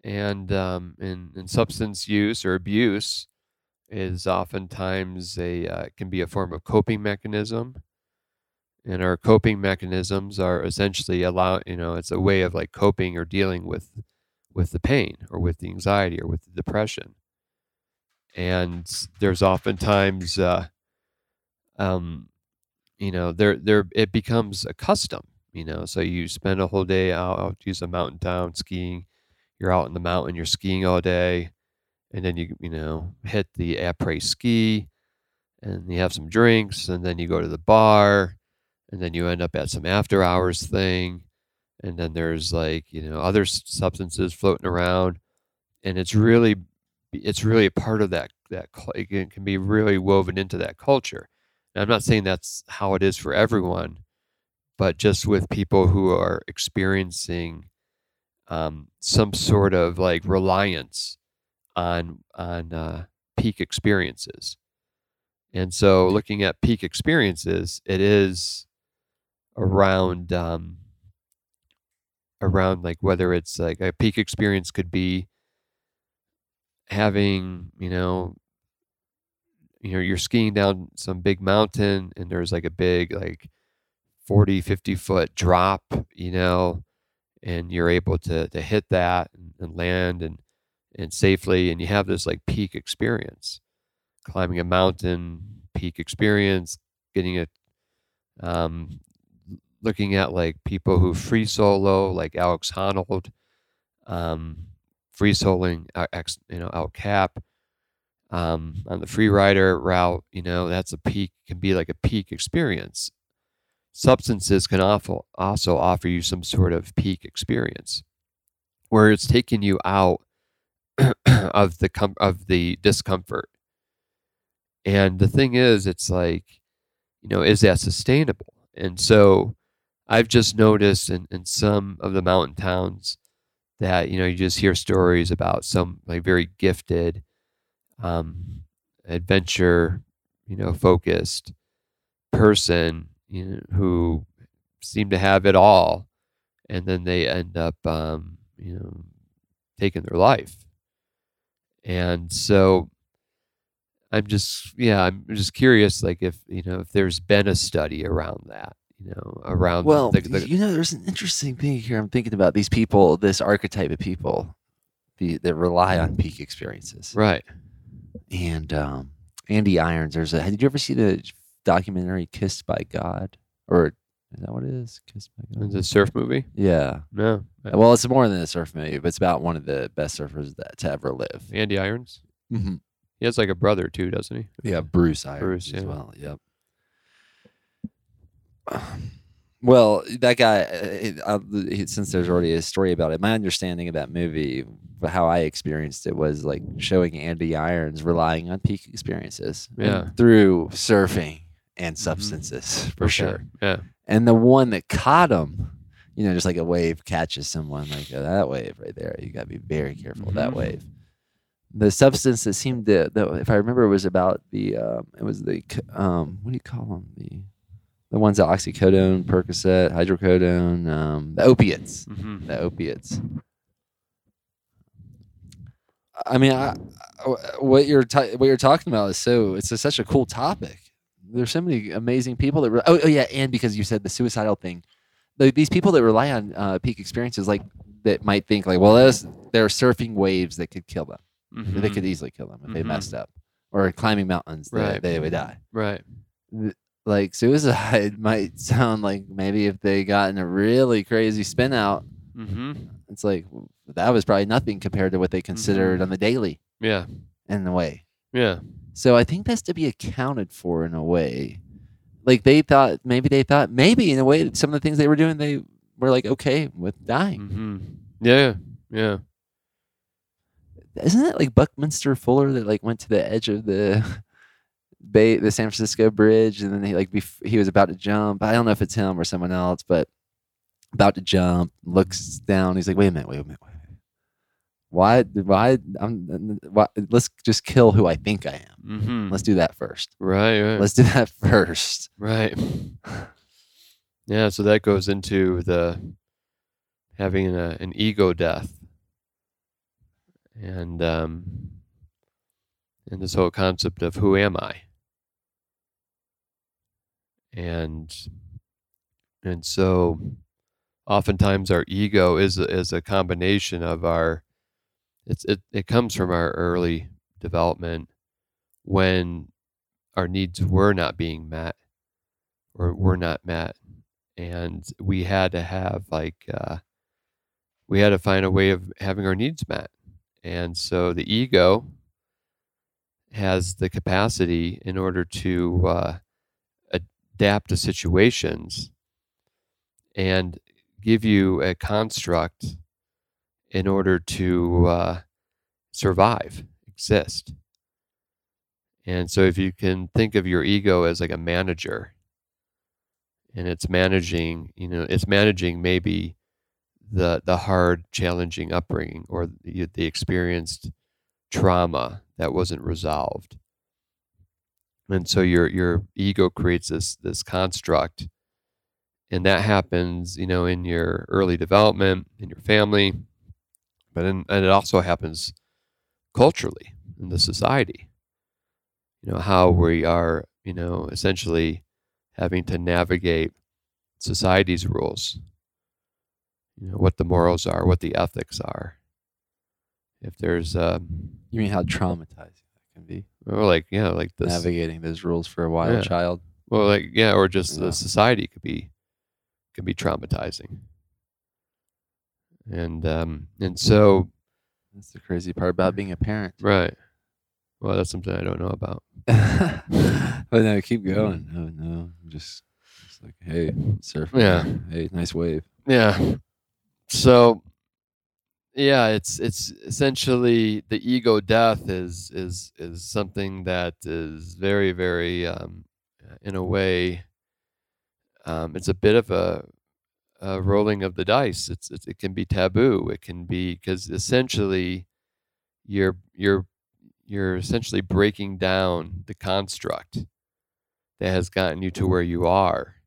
D: and um and, and substance use or abuse is oftentimes a uh, can be a form of coping mechanism and our coping mechanisms are essentially allow you know it's a way of like coping or dealing with with the pain or with the anxiety or with the depression and there's oftentimes uh um you know there there it becomes a custom you know so you spend a whole day out use a mountain town skiing you're out in the mountain you're skiing all day and then you you know hit the après ski and you have some drinks and then you go to the bar and then you end up at some after hours thing and then there's like you know other substances floating around, and it's really it's really a part of that that it can- be really woven into that culture. And I'm not saying that's how it is for everyone, but just with people who are experiencing um, some sort of like reliance on on uh, peak experiences. And so, looking at peak experiences, it is around um, around like whether it's like a peak experience could be having you know you know you're skiing down some big mountain and there's like a big like 40 50 foot drop you know and you're able to to hit that and, and land and and safely and you have this like peak experience. Climbing a mountain peak experience getting it um looking at like people who free solo like alex honnold um free soloing ex you know El Cap um on the Freerider route you know that's a peak can be like a peak experience substances can also offer you some sort of peak experience where it's taking you out of the com- of the discomfort. And the thing is it's like you know is that sustainable? And so i've just noticed in, in some of the mountain towns that you know you just hear stories about some like very gifted um adventure you know focused person you know, who seem to have it all and then they end up um you know taking their life and so i'm just yeah i'm just curious like if you know if there's been a study around that you know around the-
C: Well,
D: the, the,
C: you know, there's an interesting thing here. I'm thinking about these people, this archetype of people, the, that rely on peak experiences.
D: right
C: And um, Andy Irons, there's a. Did you ever see the documentary "Kissed by God"? Or is that what it is? Kissed by God.
D: It's a surf movie
C: Yeah.
D: no
C: Well, it's more than a surf movie, but it's about one of the best surfers that to ever live.
D: andy irons
C: Mm-hmm.
D: he has like a brother too doesn't he
C: Yeah, Bruce Irons
D: Bruce,
C: as well. Yep. Well, that guy, uh, uh, it- since there's already a story about it, my understanding of that movie, how I experienced it, was like showing Andy Irons relying on peak experiences
D: Yeah.
C: through surfing and
D: Mhm.
C: substances for
D: Okay.
C: sure.
D: yeah
C: And the one that caught him, you know, just like a wave catches someone, like oh, that wave right there, you got to be very careful of that wave. The substance that seemed to, that, if I remember, was about the, um, it was the, um, what do you call them? The, the ones that oxycodone, Percocet, hydrocodone, um, the opiates,
D: mm-hmm.
C: the opiates. I mean, I, I- what you're ta- what you're talking about is so it's a, such a cool topic. There's so many amazing people that. Re- oh, oh yeah, and because you said the suicidal thing, the, these people that rely on uh, peak experiences, like that might think like, well, there's they're surfing waves that could kill them.
D: Mm-hmm.
C: They could easily kill them if they
D: Mhm.
C: messed up, or climbing mountains, they,
D: Right.
C: they would die.
D: right
C: Like suicide might sound like maybe if they got in a really crazy spin out,
D: mm-hmm.
C: it's like that was probably nothing compared to what they considered on the daily
D: yeah
C: in a way.
D: yeah
C: So I think that's to be accounted for in a way. Like they thought, maybe they thought, maybe in a way, some of the things they were doing, they were like okay with dying.
D: mm-hmm. yeah yeah
C: Isn't it like Buckminster Fuller that like went to the edge of the Bay, the San Francisco Bridge, and then he like bef- he was about to jump. I don't know if it's him or someone else, but about to jump, looks down. He's like, wait a minute, wait a minute, wait a minute. Why? Why? I'm. Why, let's just kill who I think I am.
D: mm-hmm.
C: Let's do that first.
D: right right
C: Let's do that first.
D: Right. Yeah, so that goes into the having a, an ego death, and um, and this whole concept of who am I, and and so oftentimes our ego is is a combination of our it's it, it comes from our early development when our needs were not being met or were not met and we had to have like uh, we had to find a way of having our needs met and so the ego has the capacity in order to uh, adapt to situations and give you a construct in order to uh, survive, exist. And so, if you can think of your ego as like a manager, and it's managing, you know, it's managing maybe the the hard, challenging upbringing or the, the experienced trauma that wasn't resolved. And so your your ego creates this this construct and that happens, you know, in your early development, in your family, but in, and it also happens culturally in the society. You know how we are, you know, essentially having to navigate society's rules. You know what the morals are, what the ethics are. If there's, um,
C: You mean how traumatizing that can be?
D: or like yeah, like this,
C: Navigating those rules for a wild
D: Yeah.
C: child.
D: well, like yeah, or just
C: Yeah.
D: the society could be can be traumatizing. And um, and so
C: That's the crazy part about being a parent.
D: right, well, that's something I don't know about.
C: but no, keep going. No, no. I'm just, just like, hey, surf.
D: Yeah.
C: Hey, nice wave.
D: Yeah. So yeah, it's it's essentially the ego death is is is something that is very very um, in a way um, it's a bit of a, a rolling of the dice. It's, it's it can be taboo. It can be because essentially you're you're you're essentially breaking down the construct that has gotten you to where you are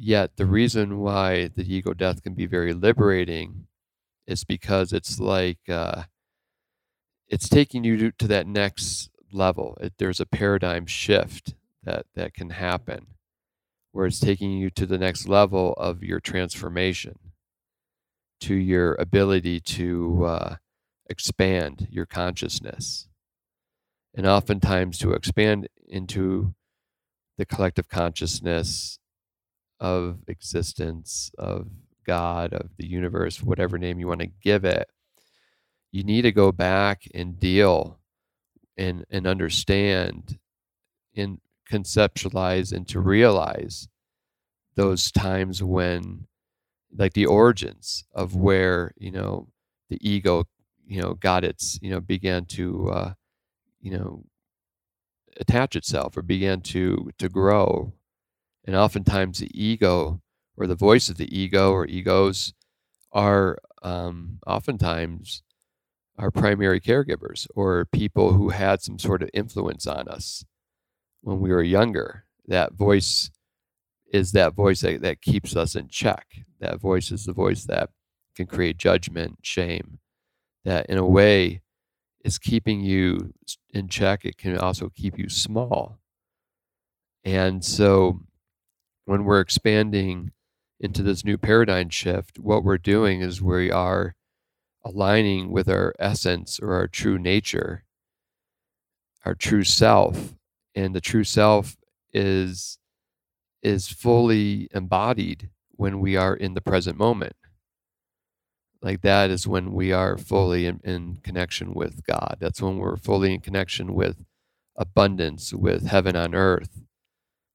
D: yet the reason why the ego death can be very liberating is because it's like uh, it's taking you to, to that next level it, there's a paradigm shift that that can happen where it's taking you to the next level of your transformation to your ability to uh, expand your consciousness. And oftentimes to expand into the collective consciousness of existence, of God, of the universe, whatever name you want to give it, you need to go back and deal and, and understand and conceptualize and to realize those times when like the origins of where you know the ego you know got its you know began to uh, you know attach itself or began to to grow. And oftentimes the ego or the voice of the ego or egos are um, oftentimes our primary caregivers or people who had some sort of influence on us when we were younger. That voice is that voice that, that keeps us in check. That voice is the voice that can create judgment shame that in a way is keeping you in check. It can also keep you small. And so when we're expanding into this new paradigm shift, what we're doing is we are aligning with our essence or our true nature, our true self. And the true self is is fully embodied when we are in the present moment. Like that is when we are fully in, in connection with God. That's when we're fully in connection with abundance, with heaven on earth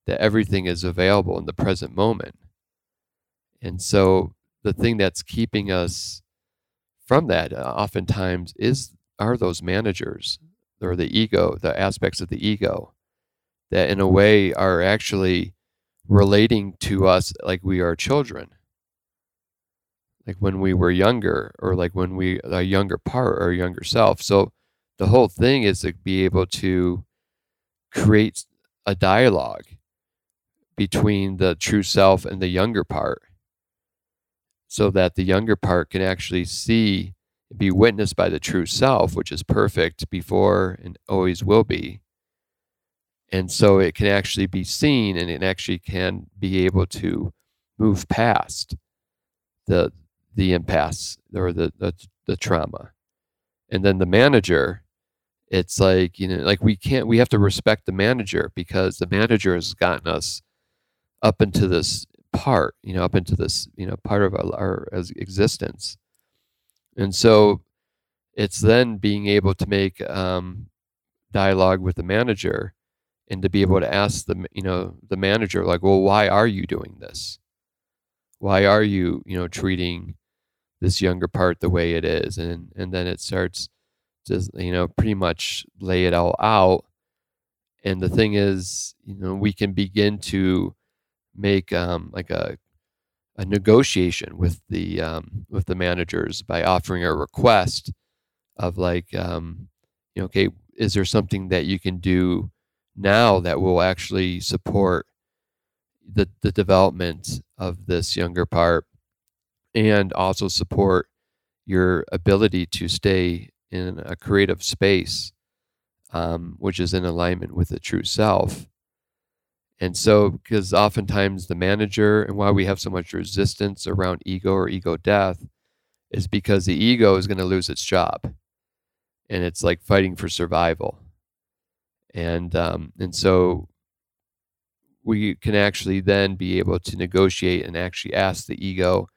D: that everything is available in the present moment. And so the thing that's keeping us from that uh, oftentimes is are those managers or the ego, the aspects of the ego that in a way are actually relating to us like we are children. Like when we were younger or like when we a younger part or younger self. So the whole thing is to be able to create a dialogue between the true self and the younger part so that the younger part can actually see be witnessed by the true self which is perfect before and always will be and so it can actually be seen and it actually can be able to move past the the impasse or the the, the trauma and then the manager it's like you know like we can't we have to respect the manager because the manager has gotten us up into this part, you know, up into this, you know, part of our, our existence. And so it's then being able to make um, dialogue with the manager and to be able to ask the, you know, the manager, like, well, why are you doing this? why are you you know treating this younger part the way it is and and then it starts to you know pretty much lay it all out and the thing is you know we can begin to make um, like a a negotiation with the um, with the managers by offering a request of like um, you know okay is there something that you can do now that will actually support the the development of this younger part and also support your ability to stay in a creative space um, which is in alignment with the true self and so, because oftentimes the manager and why we have so much resistance around ego or ego death is because the ego is going to lose its job, and it's like fighting for survival. And um, and so we can actually then be able to negotiate and actually ask the ego,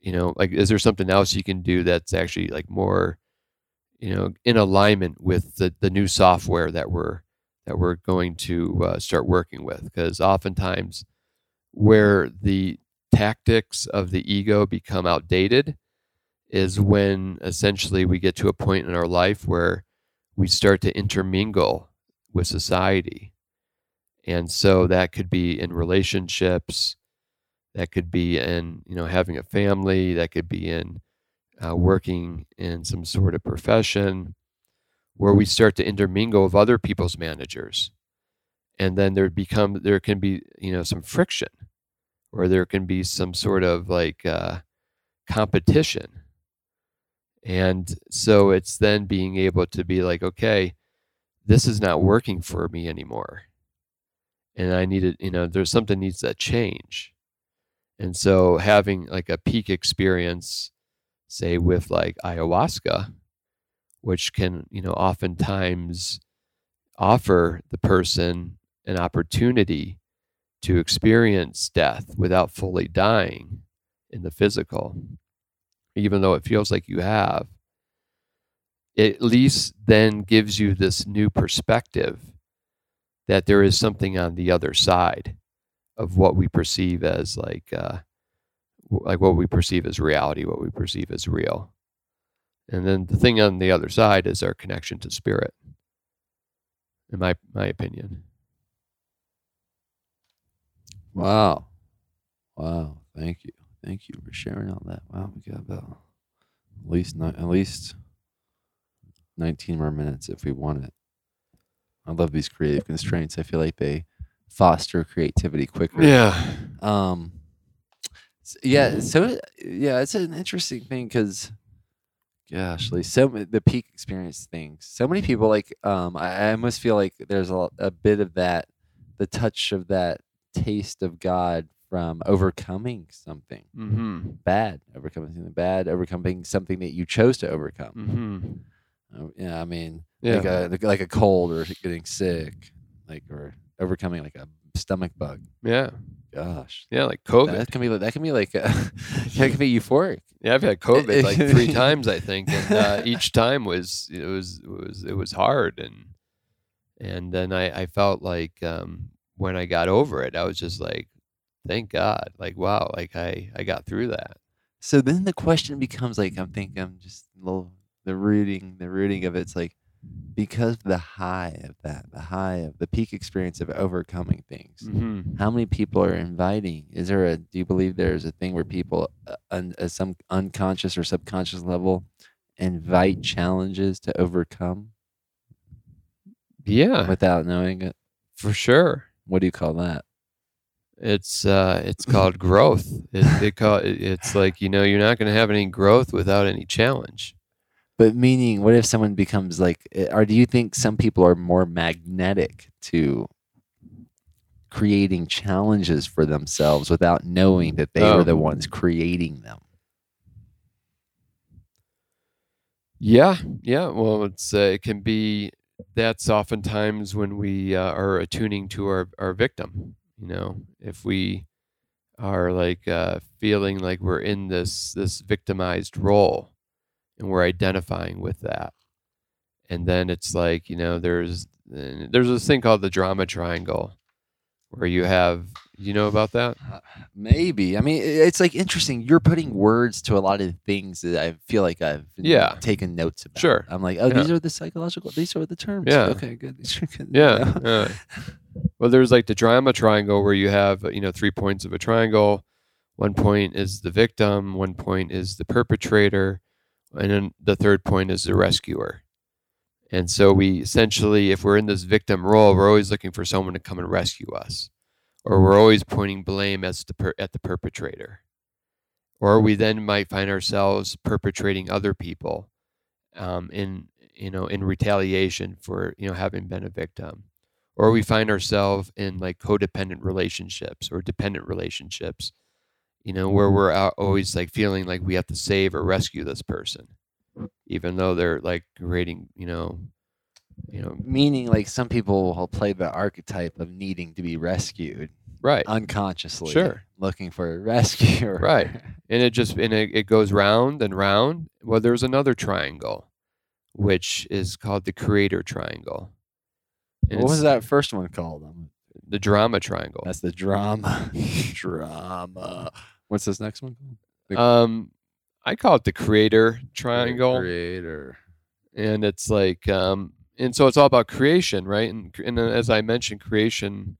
D: you know, like, is there something else you can do that's actually like more, you know, in alignment with the the new software that we're that we're going to uh, start working with? Because oftentimes where the tactics of the ego become outdated is when essentially we get to a point in our life where we start to intermingle with society. And so that could be in relationships that could be in you know having a family that could be in uh, working in some sort of profession where we start to intermingle with other people's managers. And then there become there can be you know some friction or there can be some sort of like uh, competition. And so it's then being able to be like okay this is not working for me anymore and i needed you know there's something needs to change and so having like a peak experience say with like ayahuasca which can, you know, oftentimes offer the person an opportunity to experience death without fully dying in the physical, even though it feels like you have. At least then gives you this new perspective that there is something on the other side of what we perceive as like uh, like what we perceive as reality, what we perceive as real. And then the thing on the other side is our connection to spirit, in my, my opinion.
C: Wow. Wow. Thank you. Thank you for sharing all that. Wow, we got about at least ni- at least 19 more minutes if we want it. I love these creative constraints. I feel like they foster creativity quicker.
D: Yeah.
C: Um yeah, so yeah, it's an interesting thing cuz gosh, like so the peak experience things. So many people like um I, I almost feel like there's a, a bit of that the touch of that taste of God from overcoming something
D: Mm-hmm.
C: bad, overcoming something bad, overcoming something that you chose to overcome.
D: Mm-hmm.
C: Uh, yeah, I mean,
D: Yeah.
C: like a like a cold or getting sick, like or overcoming like a stomach bug.
D: yeah.
C: Gosh,
D: Yeah. Like COVID.
C: that can be like- that can be like a, that can be euphoric.
D: yeah. I've had COVID like three times, I think. And uh, each time was, it was, it was, it was hard. And, and then I, I felt like um, when I got over it, I was just like, thank God. Like, wow. Like I, I got through that.
C: So then the question becomes like I'm thinking I'm just a little the rooting the rooting of it's like because of the high of that the high of the peak experience of overcoming things.
D: Mm-hmm.
C: How many people are inviting? Is there a? Do you believe there's a thing where people, uh, un, at some unconscious or subconscious level, invite challenges to overcome
D: Yeah.
C: without knowing it?
D: For sure.
C: What do you call that?
D: It's uh, it's called growth. It, they call it, it's like you know you're not going to have any growth without any challenge.
C: But meaning, what if someone becomes like, eh, or do you think some people are more magnetic to creating challenges for themselves without knowing that they were the
D: Um,
C: ones creating them?
D: Yeah, yeah. Well, it's uh, it can be. That's oftentimes when we uh, are attuning to our our victim. You know, if we are like uh, feeling like we're in this this victimized role, and we're identifying with that, and then it's like you know there's uh, there's this thing called the drama triangle, where you have you know about that?
C: Maybe. I mean, it's like interesting. You're putting words to a lot of things that I feel like I've
D: Yeah.
C: taken notes about.
D: Sure.
C: I'm like, oh,
D: Yeah.
C: these are the psychological. These are the terms.
D: Yeah.
C: Okay, good. Good.
D: Yeah. yeah. Well, there's like the drama triangle where you have you know three points of a triangle. One point is the victim. One point is the perpetrator, and then the third point is the rescuer. And so we essentially, if we're in this victim role, we're always looking for someone to come and rescue us, or we're always pointing blame as the per- at the perpetrator, or we then might find ourselves perpetrating other people um, in you know in retaliation for you know having been a victim, or we find ourselves in like codependent relationships or dependent relationships, you know, where mm-hmm. we're always like feeling like we have to save or rescue this person, even though they're like creating you know, you know,
C: Meaning, like some people will play the archetype of needing to be rescued
D: right.
C: unconsciously.
D: Sure.
C: Looking for a rescuer.
D: Right. and it just and it, it goes round and round well there's another triangle which is called the creator triangle And
C: what was that first one called?
D: The drama triangle
C: That's the drama. drama. What's this next one called?
D: um i call it the creator triangle
C: Creator.
D: and it's like um and so it's all about creation right and, and as i mentioned creation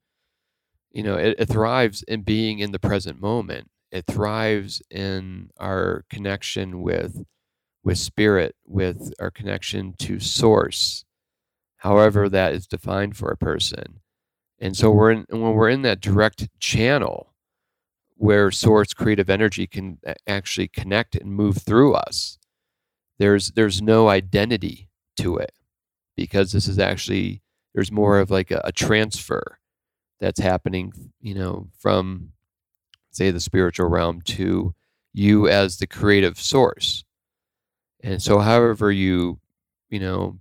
D: you know it, it thrives in being in the present moment it thrives in our connection with with spirit with our connection to source however that is defined for a person and so we're in when we're in that direct channel where source creative energy can actually connect and move through us. There's there's no identity to it because this is actually there's more of like a, a transfer that's happening you know from say the spiritual realm to you as the creative source. And so however you you know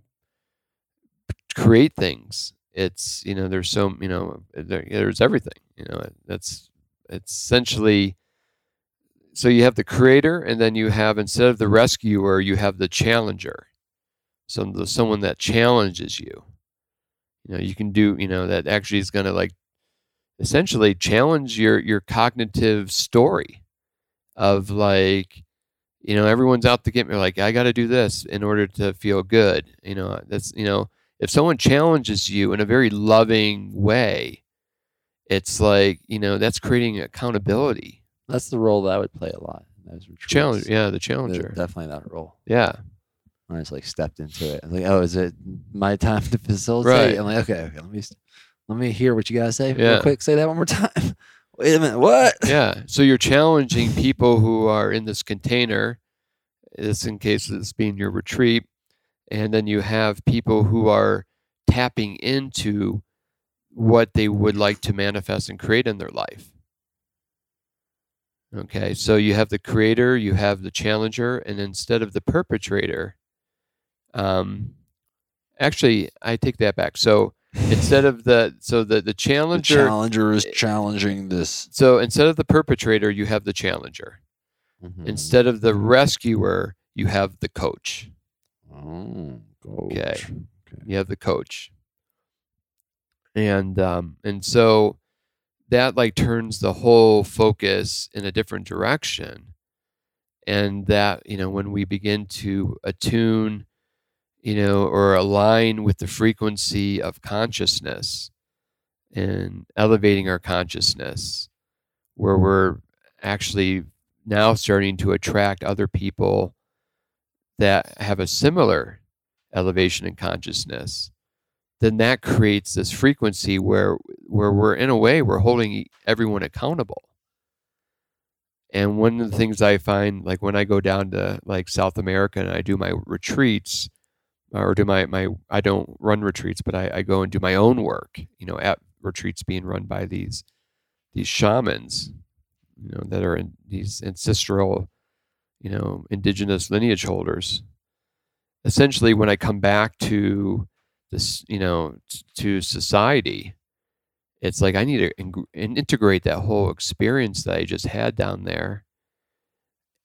D: create things it's you know there's so you know there, there's everything you know that's it's essentially so you have the creator and then you have instead of the rescuer you have the challenger. So the, someone that challenges you. You know you can do you know that actually is going to like essentially challenge your your cognitive story of like you know everyone's out to get me like i got to do this in order to feel good. You know that's you know if someone challenges you in a very loving way it's like you know that's creating accountability
C: That's the role that I would play a lot. Those
D: challenge yeah the challenger
C: Definitely that role.
D: yeah
C: When I just like stepped into it. I'm like, oh, is it my time to facilitate?
D: Right.
C: I'm like, okay, okay, let me let me hear what you guys say.
D: Yeah.
C: Real quick, say that one more time. Wait a minute, what?
D: yeah so you're challenging people who are in this container this in case this being your retreat and then you have people who are tapping into what they would like to manifest and create in their life okay so you have the creator you have the challenger and instead of the perpetrator um actually i take that back so instead of the so the the
C: The
D: challenger
C: challenger is challenging this.
D: so instead of the perpetrator, you have the challenger.
C: Mhm.
D: Instead of the rescuer, you have the coach.
C: Oh,
D: Okay.
C: coach. Okay.
D: You have the coach. And um, and so that like turns the whole focus in a different direction. And that, you know, when we begin to attune, you know, or align with the frequency of consciousness and elevating our consciousness, where we're actually now starting to attract other people that have a similar elevation in consciousness then that creates this frequency where where we're in a way we're holding everyone accountable. And one of the things i find like when i go down to like south america and i do my retreats or do my my i don't run retreats but i, I go and do my own work you know at retreats being run by these these shamans you know that are in these ancestral you know indigenous lineage holders. Essentially when i come back to this you know t- to society it's like i need to ing- integrate that whole experience that i just had down there.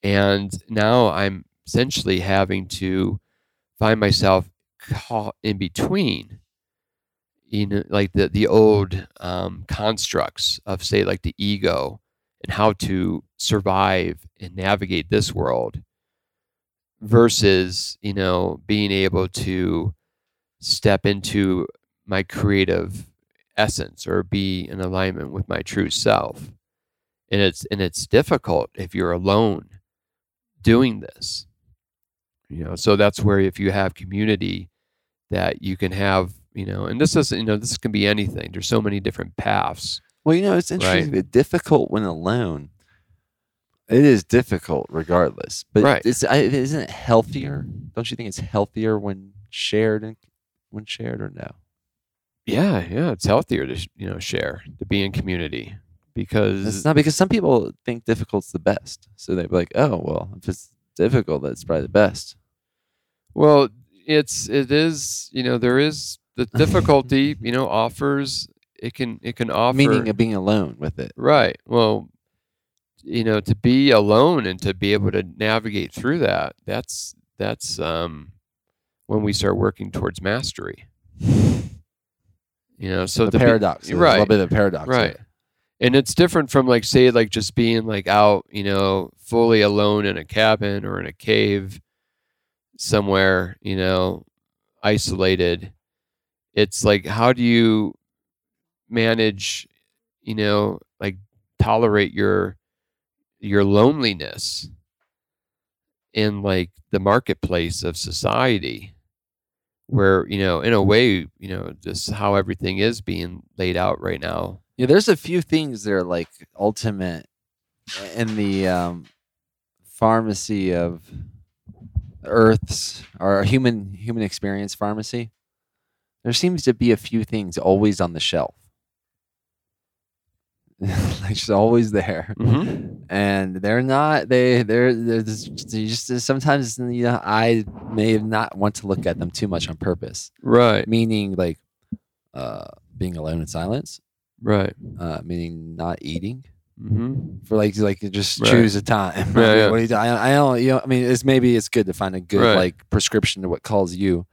D: And now i'm essentially having to find myself caught in between you know like the the old um, constructs of say like the ego and how to survive and navigate this world versus you know being able to step into my creative essence or be in alignment with my true self and it's and it's difficult if you're alone doing this you know so that's where if you have community that you can have you know and this is you know this can be anything there's so many different paths
C: Well, you know, it's interesting. It's difficult when alone. It is difficult regardless, but
D: Right.
C: it's, isn't it healthier? Don't you think it's healthier when shared and when shared or no?
D: yeah yeah it's healthier to you know share to be in community because
C: It's not because some people think difficult's the best, so they're like, oh well, if it's difficult, that's probably the best.
D: Well, it's it is you know there is the difficulty you know offers it can it can offer
C: Meaning of being alone with it.
D: right. Well, you know to be alone and to be able to navigate through that that's that's um when we start working towards mastery. You know, so
C: the
D: to be-
C: paradox, there's a little
D: right,
C: bit of a paradox,
D: right.
C: there.
D: And it's different from like say like just being like out, you know, fully alone in a cabin or in a cave somewhere, you know, isolated. It's like how do you manage, you know, like tolerate your your loneliness in like the marketplace of society where, you know, in a way, you know, just how everything is being laid out right now.
C: Yeah, there's a few things that are like ultimate in the um, pharmacy of Earth's or human human experience pharmacy. There seems to be a few things always on the shelf, like she's always there,
D: Mhm.
C: and they're not. They they're, they're just, they just sometimes you know I may not want to look at them too much on purpose.
D: Right.
C: Meaning like uh, being alone in silence,
D: Right.
C: uh, meaning not eating
D: Mm-hmm.
C: for like like just
D: Right.
C: choose a time.
D: Yeah, yeah.
C: What do you do? I, I don't. You know. I mean, it's maybe it's good to find a good
D: Right.
C: like prescription to what calls you.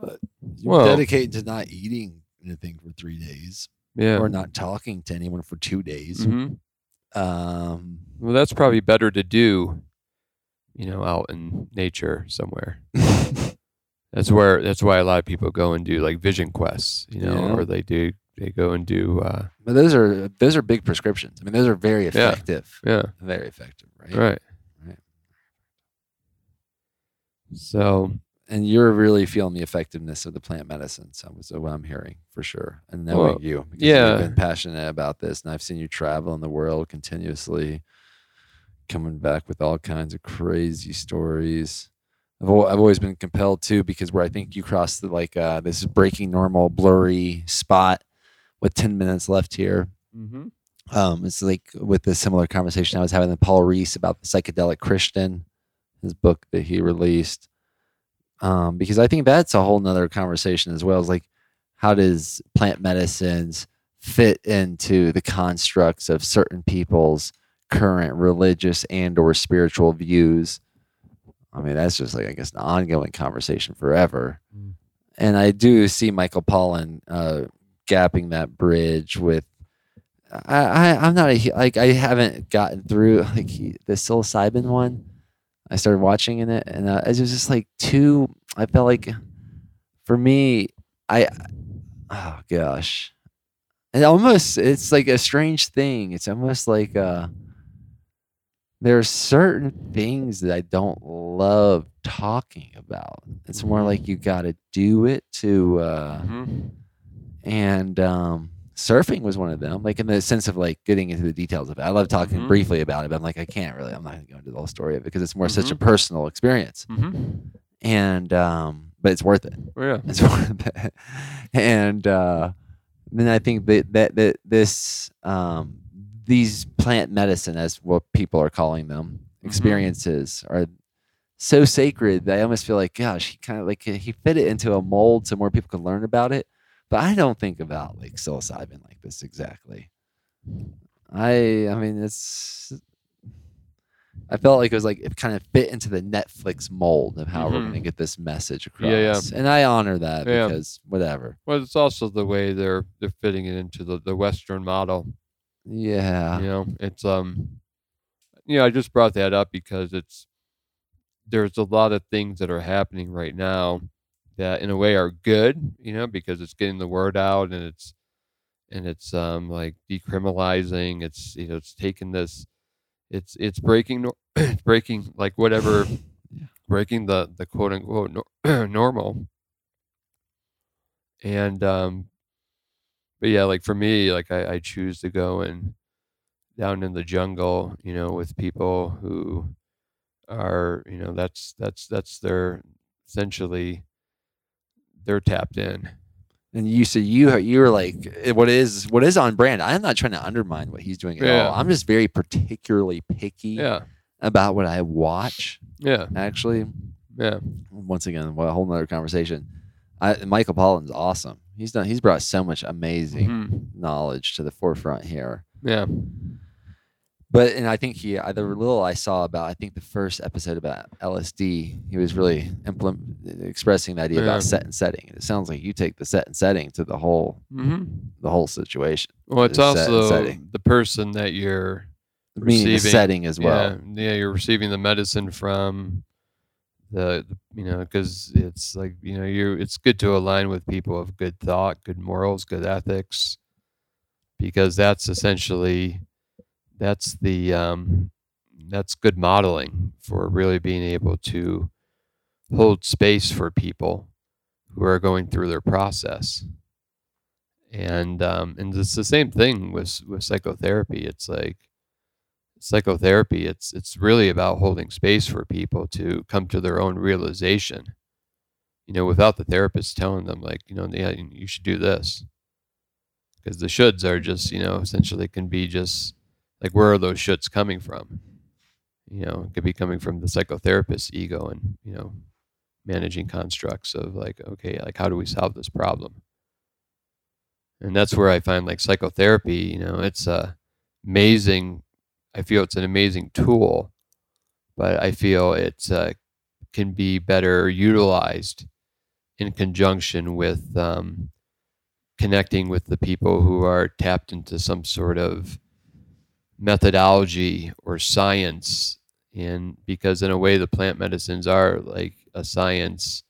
C: But you
D: Well-
C: dedicate to not eating anything for three days
D: Yeah.
C: or not talking to anyone for two days.
D: Mhm.
C: Um,
D: Well, that's probably better to do, you know, out in nature somewhere. That's where that's why a lot of people go and do like vision quests, you know,
C: Yeah.
D: or they do they go and do uh
C: but those are those are big prescriptions. I mean, those are very
D: Yeah.
C: effective.
D: yeah,
C: Very effective, right?
D: right.
C: Right.
D: So,
C: And you're really feeling the effectiveness of the plant medicine. So that's what I'm hearing for sure. And knowing
D: Well,
C: you, because
D: yeah.
C: you've been passionate about this, and I've seen you travel in the world continuously, coming back with all kinds of crazy stories. I've, I've always been compelled to because where I think you crossed the like uh, this breaking normal blurry spot with 10 minutes left here. Um, it's like with the similar conversation I was having with Paul Reese about the psychedelic Christian, his book that he released. Um, because I think that's a whole nother conversation as well. Is like, how does plant medicines fit into the constructs of certain people's current religious and or spiritual views? I mean, that's just like I guess an ongoing conversation forever.
D: Mm.
C: And I do see Michael Pollan uh, gapping that bridge with I, I I'm not a like I haven't gotten through like he, the psilocybin one. I started watching in it, and uh, it was just like too. I felt like for me, I oh gosh, it almost it's like a strange thing. It's almost like uh, there are certain things that I don't love talking about. It's more like you got to do it to. Uh,
D: mhm.
C: and um, surfing was one of them. Like in the sense of like getting into the details of it. I love talking
D: Mhm.
C: briefly about it, but I'm like I can't really. I'm not going to go into the whole story of it because it's more such a
D: Mhm.
C: personal experience.
D: Mhm.
C: And um, but it's worth it.
D: Oh, yeah.
C: It's worth it. And uh, then I think that that that this um, these plant medicine, as what people are calling them,
D: Mhm.
C: experiences are so sacred that I almost feel like, gosh, he kind of like he fit it into a mold so more people could learn about it. But I don't think about like psilocybin like this exactly. I I mean it's I felt like it was like it kind of fit into the Netflix mold of how we're
D: Mhm.
C: going to get this message across.
D: Yeah, yeah.
C: And I honor that
D: Yeah.
C: because whatever.
D: Well, it's also the way they're they're fitting it into the, the Western model.
C: Yeah.
D: You know, it's um, you know, I just brought that up because it's there's a lot of things that are happening right now that in a way are good, you know, because it's getting the word out and it's and it's um like decriminalizing. It's you know, it's taking this, it's it's breaking it's breaking like whatever, breaking the the quote unquote nor- normal. And um, but yeah, like for me, like I, I choose to go and down in the jungle, you know, with people who are, you know, that's that's that's their essentially they're tapped in.
C: And you so you you were like eh, what is what is on brand. I'm not trying to undermine what he's doing at
D: Yeah.
C: all. I'm just very particularly picky
D: Yeah,
C: about what I watch.
D: yeah,
C: Actually,
D: yeah,
C: once again, well, a whole nother conversation. I, Michael Pollan's awesome. He's done. He's brought so much amazing
D: Mhm.
C: knowledge to the forefront here.
D: yeah,
C: But and I think he the little I saw about I think the first episode about LSD, he was really implement, expressing the idea
D: Yeah.
C: about set and setting. It sounds like you take the set and setting to the whole
D: hmm
C: the whole situation,
D: Well, it's
C: The set and
D: also the person that you're
C: meaning the
D: Receiving-
C: setting as well.
D: Yeah, yeah, you're receiving the medicine from the, the you know because it's like you know you it's good to align with people of good thought, good morals, good ethics, because that's essentially that's the um, that's good modeling for really being able to hold space for people who are going through their process. And um, and it's the same thing with with psychotherapy. It's like psychotherapy it's it's really about holding space for people to come to their own realization you know without the therapist telling them like you know yeah you should do this. Because the shoulds are just you know essentially can be just like where are those shoulds coming from? You know it could be coming from the psychotherapist's ego and you know managing constructs of like okay like how do we solve this problem? And that's where i find like psychotherapy you know it's a amazing. I feel it's an amazing tool but i feel it uh, can be better utilized in conjunction with um, connecting with the people who are tapped into some sort of methodology or science and because in a way the plant medicines are like a science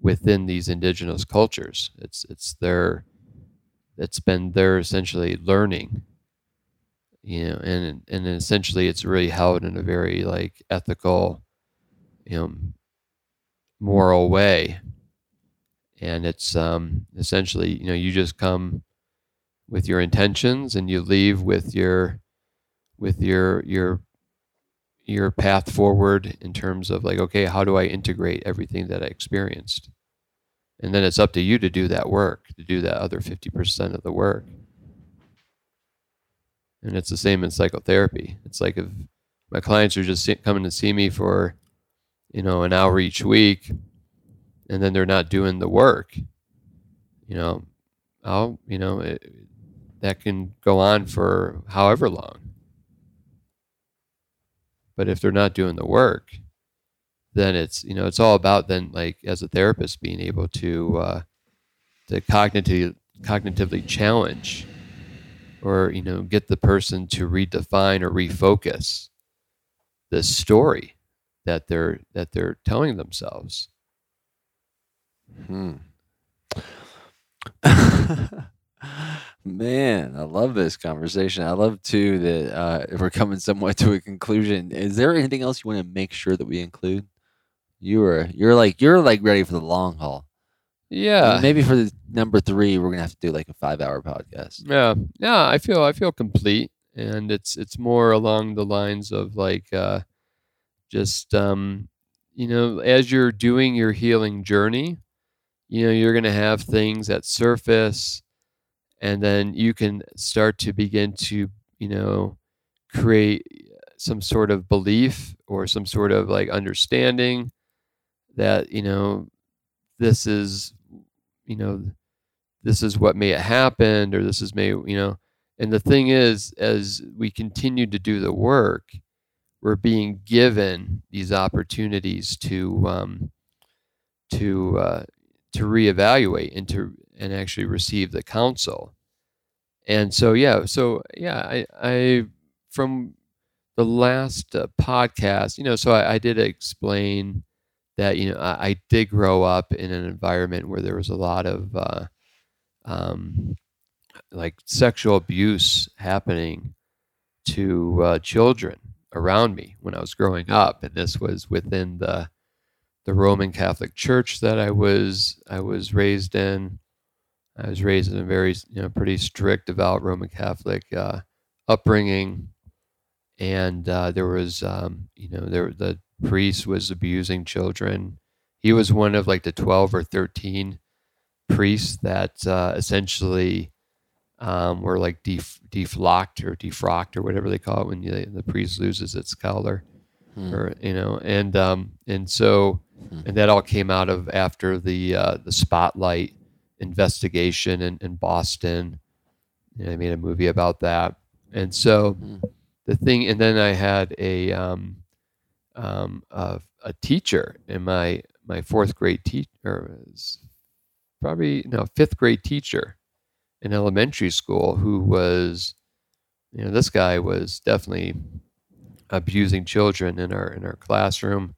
D: within these indigenous cultures. It's it's their it's been their essentially learning. You know and and essentially it's really held in a very like ethical you know moral way. And it's um essentially you know you just come with your intentions and you leave with your with your your your path forward in terms of like okay how do i integrate everything that i experienced? And then it's up to you to do that work to do that other 50% of the work. And it's the same in psychotherapy. It's like if my clients are just coming to see me for you know an hour each week and then they're not doing the work you know i'll you know it, that can go on for however long but if they're not doing the work then it's you know it's all about then like as a therapist being able to uh, to cognitively cognitively challenge or you know get the person to redefine or refocus the story that they're that they're telling themselves
C: Hmm. Man, I love this conversation. I love too that uh, if we're coming somewhat to a conclusion. Is there anything else you want to make sure that we include? You are you're like you're like ready for the long haul.
D: yeah
C: And maybe for the number three, we're gonna have to do like a five hour podcast.
D: Yeah, yeah, I feel I feel complete, and it's it's more along the lines of like uh, just um, you know, as you're doing your healing journey, you know, you're gonna have things that surface, and then you can start to begin to you know create some sort of belief or some sort of like understanding that you know this is you know this is what may have happened or this is may you know and the thing is as we continue to do the work we're being given these opportunities to um, to uh, to reevaluate and to and actually receive the counsel. And so yeah, so yeah, I I from the last uh, podcast, you know, so I, I did explain that you know I, I, did grow up in an environment where there was a lot of uh, um, like sexual abuse happening to uh, children around me when I was growing up, and this was within the the Roman Catholic Church that I was I was raised in. I was raised in a very you know pretty strict, devout Roman Catholic uh, upbringing, and uh, there was um, you know there the priest was abusing children. He was one of like the twelve or thirteen priests that uh, essentially um, were like def- deflocked or defrocked or whatever they call it when you, the priest loses its color, hmm. or you know, and um, and so hmm. and that all came out of after the uh, the spotlight investigation in, in Boston. Know, I made a movie about that, and so hmm. the thing, and then I had a um, um, a, a teacher in my my fourth grade teacher, probably no fifth grade teacher in elementary school who was, you know, this guy was definitely abusing children in our in our classroom,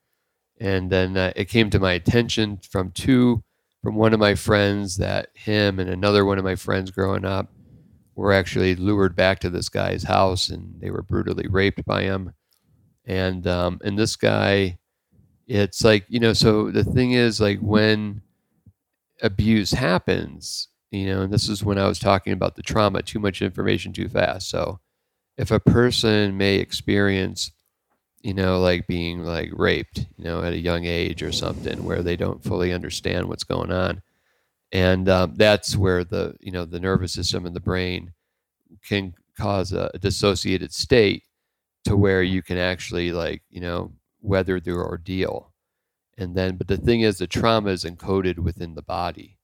D: and then uh, it came to my attention from two from one of my friends that him and another one of my friends growing up were actually lured back to this guy's house and they were brutally raped by him. And um, and this guy it's like you know so the thing is like when abuse happens you know and this is when i was talking about the trauma too much information too fast. So if a person may experience you know like being like raped you know at a young age or something where they don't fully understand what's going on. And um, that's where the you know the nervous system and the brain can cause a, dissociated state to where you can actually like you know weather the ordeal. And then but the thing is the trauma is encoded within the body.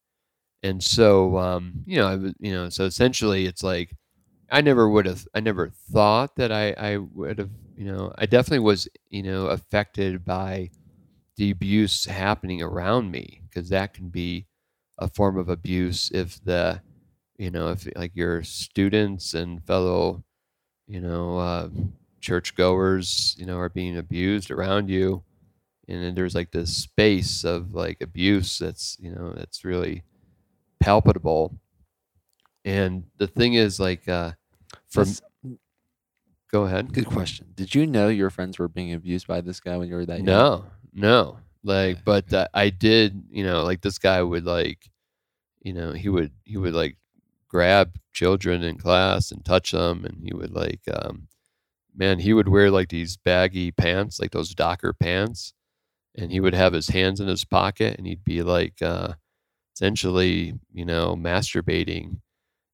D: And so um, you know, I, you know, so essentially, it's like I never would have, I never thought that I, I would have, you know, I definitely was, you know, affected by the abuse happening around me because that can be a form of abuse if the, you know, if like your students and fellow, you know, uh, churchgoers, you know, are being abused around you, and then there's like this space of like abuse that's, you know, that's really palpable. And the thing is, like, uh, from go ahead.
C: Good question. Did you know your friends were being abused by this guy when you were that young?
D: No, no. Like, but uh, I did. You know, like this guy would like, you know, he would he would like grab children in class and touch them, and he would like, um, man, he would wear like these baggy pants, like those Docker pants, and he would have his hands in his pocket, and he'd be like. Uh, essentially, you know, masturbating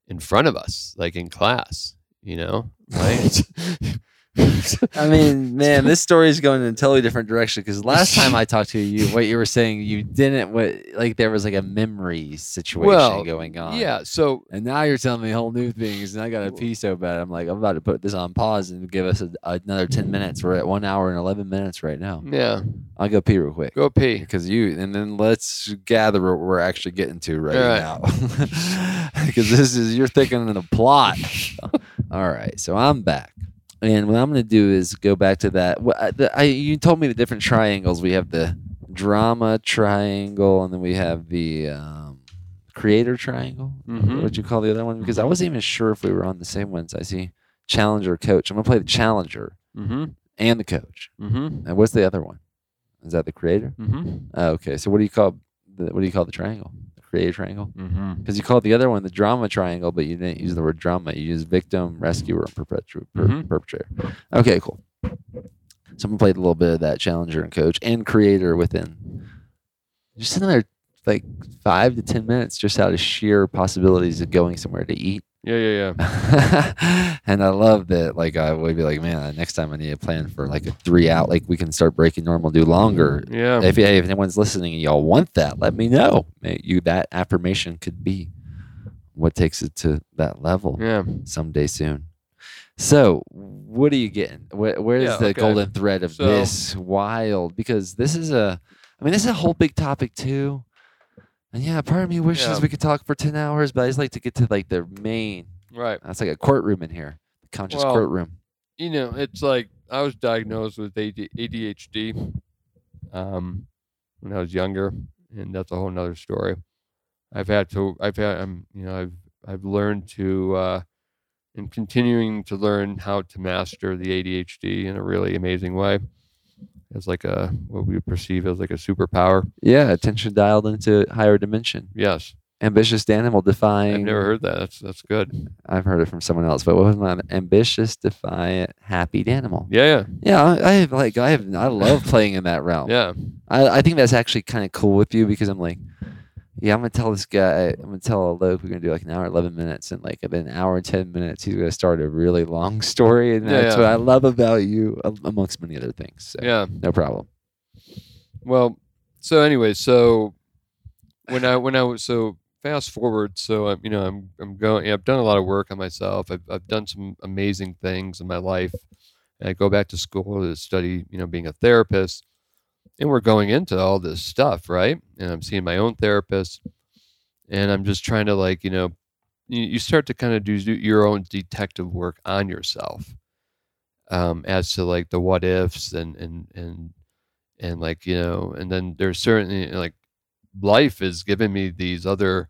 D: in front of us, like in class, you know, right?
C: I mean, man, this story is going in a totally different direction because last time I talked to you, what you were saying, you didn't what like there was like a memory situation well, going on.
D: Yeah. So
C: and now you're telling me whole new things, and I got a pee so bad. I'm like, I'm about to put this on pause and give us a, another ten minutes. We're at one hour and eleven minutes right now.
D: Yeah.
C: I'll go pee real quick.
D: Go pee
C: because you, and then let's gather what we're actually getting to right, right. now because this is you're thinking in the plot. All right, so I'm back. And what I'm going to do is go back to that. The, I, you told me the different triangles. We have the drama triangle, and then we have the um, creator triangle.
D: Mm-hmm.
C: What you call the other one? Because I wasn't even sure if we were on the same ones. I see challenger, coach. I'm going to play the challenger
D: mm-hmm.
C: and the coach.
D: Mm-hmm.
C: And what's the other one? Is that the creator?
D: Mm-hmm.
C: Oh, okay. So what do you call the, what do you call the triangle? Creative triangle because
D: mm-hmm.
C: you called the other one the drama triangle, but you didn't use the word drama. You used victim, rescuer, and perpetu- per-
D: mm-hmm.
C: perpetrator. Okay, cool. Someone played a little bit of that challenger and coach and creator within. Just another like five to ten minutes, just out of sheer possibilities of going somewhere to eat
D: yeah, yeah, yeah.
C: and I love that. Like I would be like, man, next time I need a plan for like a three out. Like we can start breaking normal, do longer.
D: Yeah.
C: If if anyone's listening and y'all want that, let me know. You that affirmation could be what takes it to that level.
D: Yeah.
C: Someday soon. So, what are you getting? Where, where's
D: Yeah,
C: the
D: okay.
C: golden thread of
D: So-
C: this wild? Because this is a, I mean, this is a whole big topic too. And yeah, part of me wishes
D: Yeah.
C: we could talk for ten hours, but I just like to get to like the main.
D: Right.
C: That's like a courtroom in here, conscious
D: Well,
C: courtroom.
D: you know, it's like I was diagnosed with AD- ADHD um, when I was younger, and that's a whole nother story. I've had to, I've had, um, you know, I've, I've learned to, uh, and continuing to learn how to master the ADHD in a really amazing way. As like a what we perceive as like a superpower.
C: Yeah, attention dialed into higher dimension.
D: Yes,
C: Ambitious animal defying.
D: I've never heard that. That's that's good.
C: I've heard it from someone else, but what was my ambitious, defiant, happy animal?
D: Yeah,
C: Yeah, I, I have like I have I love playing in that realm.
D: yeah,
C: I, I think that's actually kind of cool with you because I'm like, yeah, I'm gonna tell this guy, I'm gonna tell Alok we're gonna do like an hour, eleven minutes, and like an hour and ten minutes, he's gonna start a really long story, and
D: Yeah,
C: that's
D: yeah.
C: what I love about you, amongst many other things. So,
D: yeah.
C: no problem.
D: Well, so anyway, so when I when I was so fast forward, so I'm you know I'm I'm going. I've done a lot of work on myself. I've I've done some amazing things in my life. And I go back to school to study, you know, being a therapist, and we're going into all this stuff, right? And I'm seeing my own therapist, and I'm just trying to like you know, you, start to kind of do your own detective work on yourself, um, as to like the what ifs and and and and like you know and then there's certainly like life is giving me these other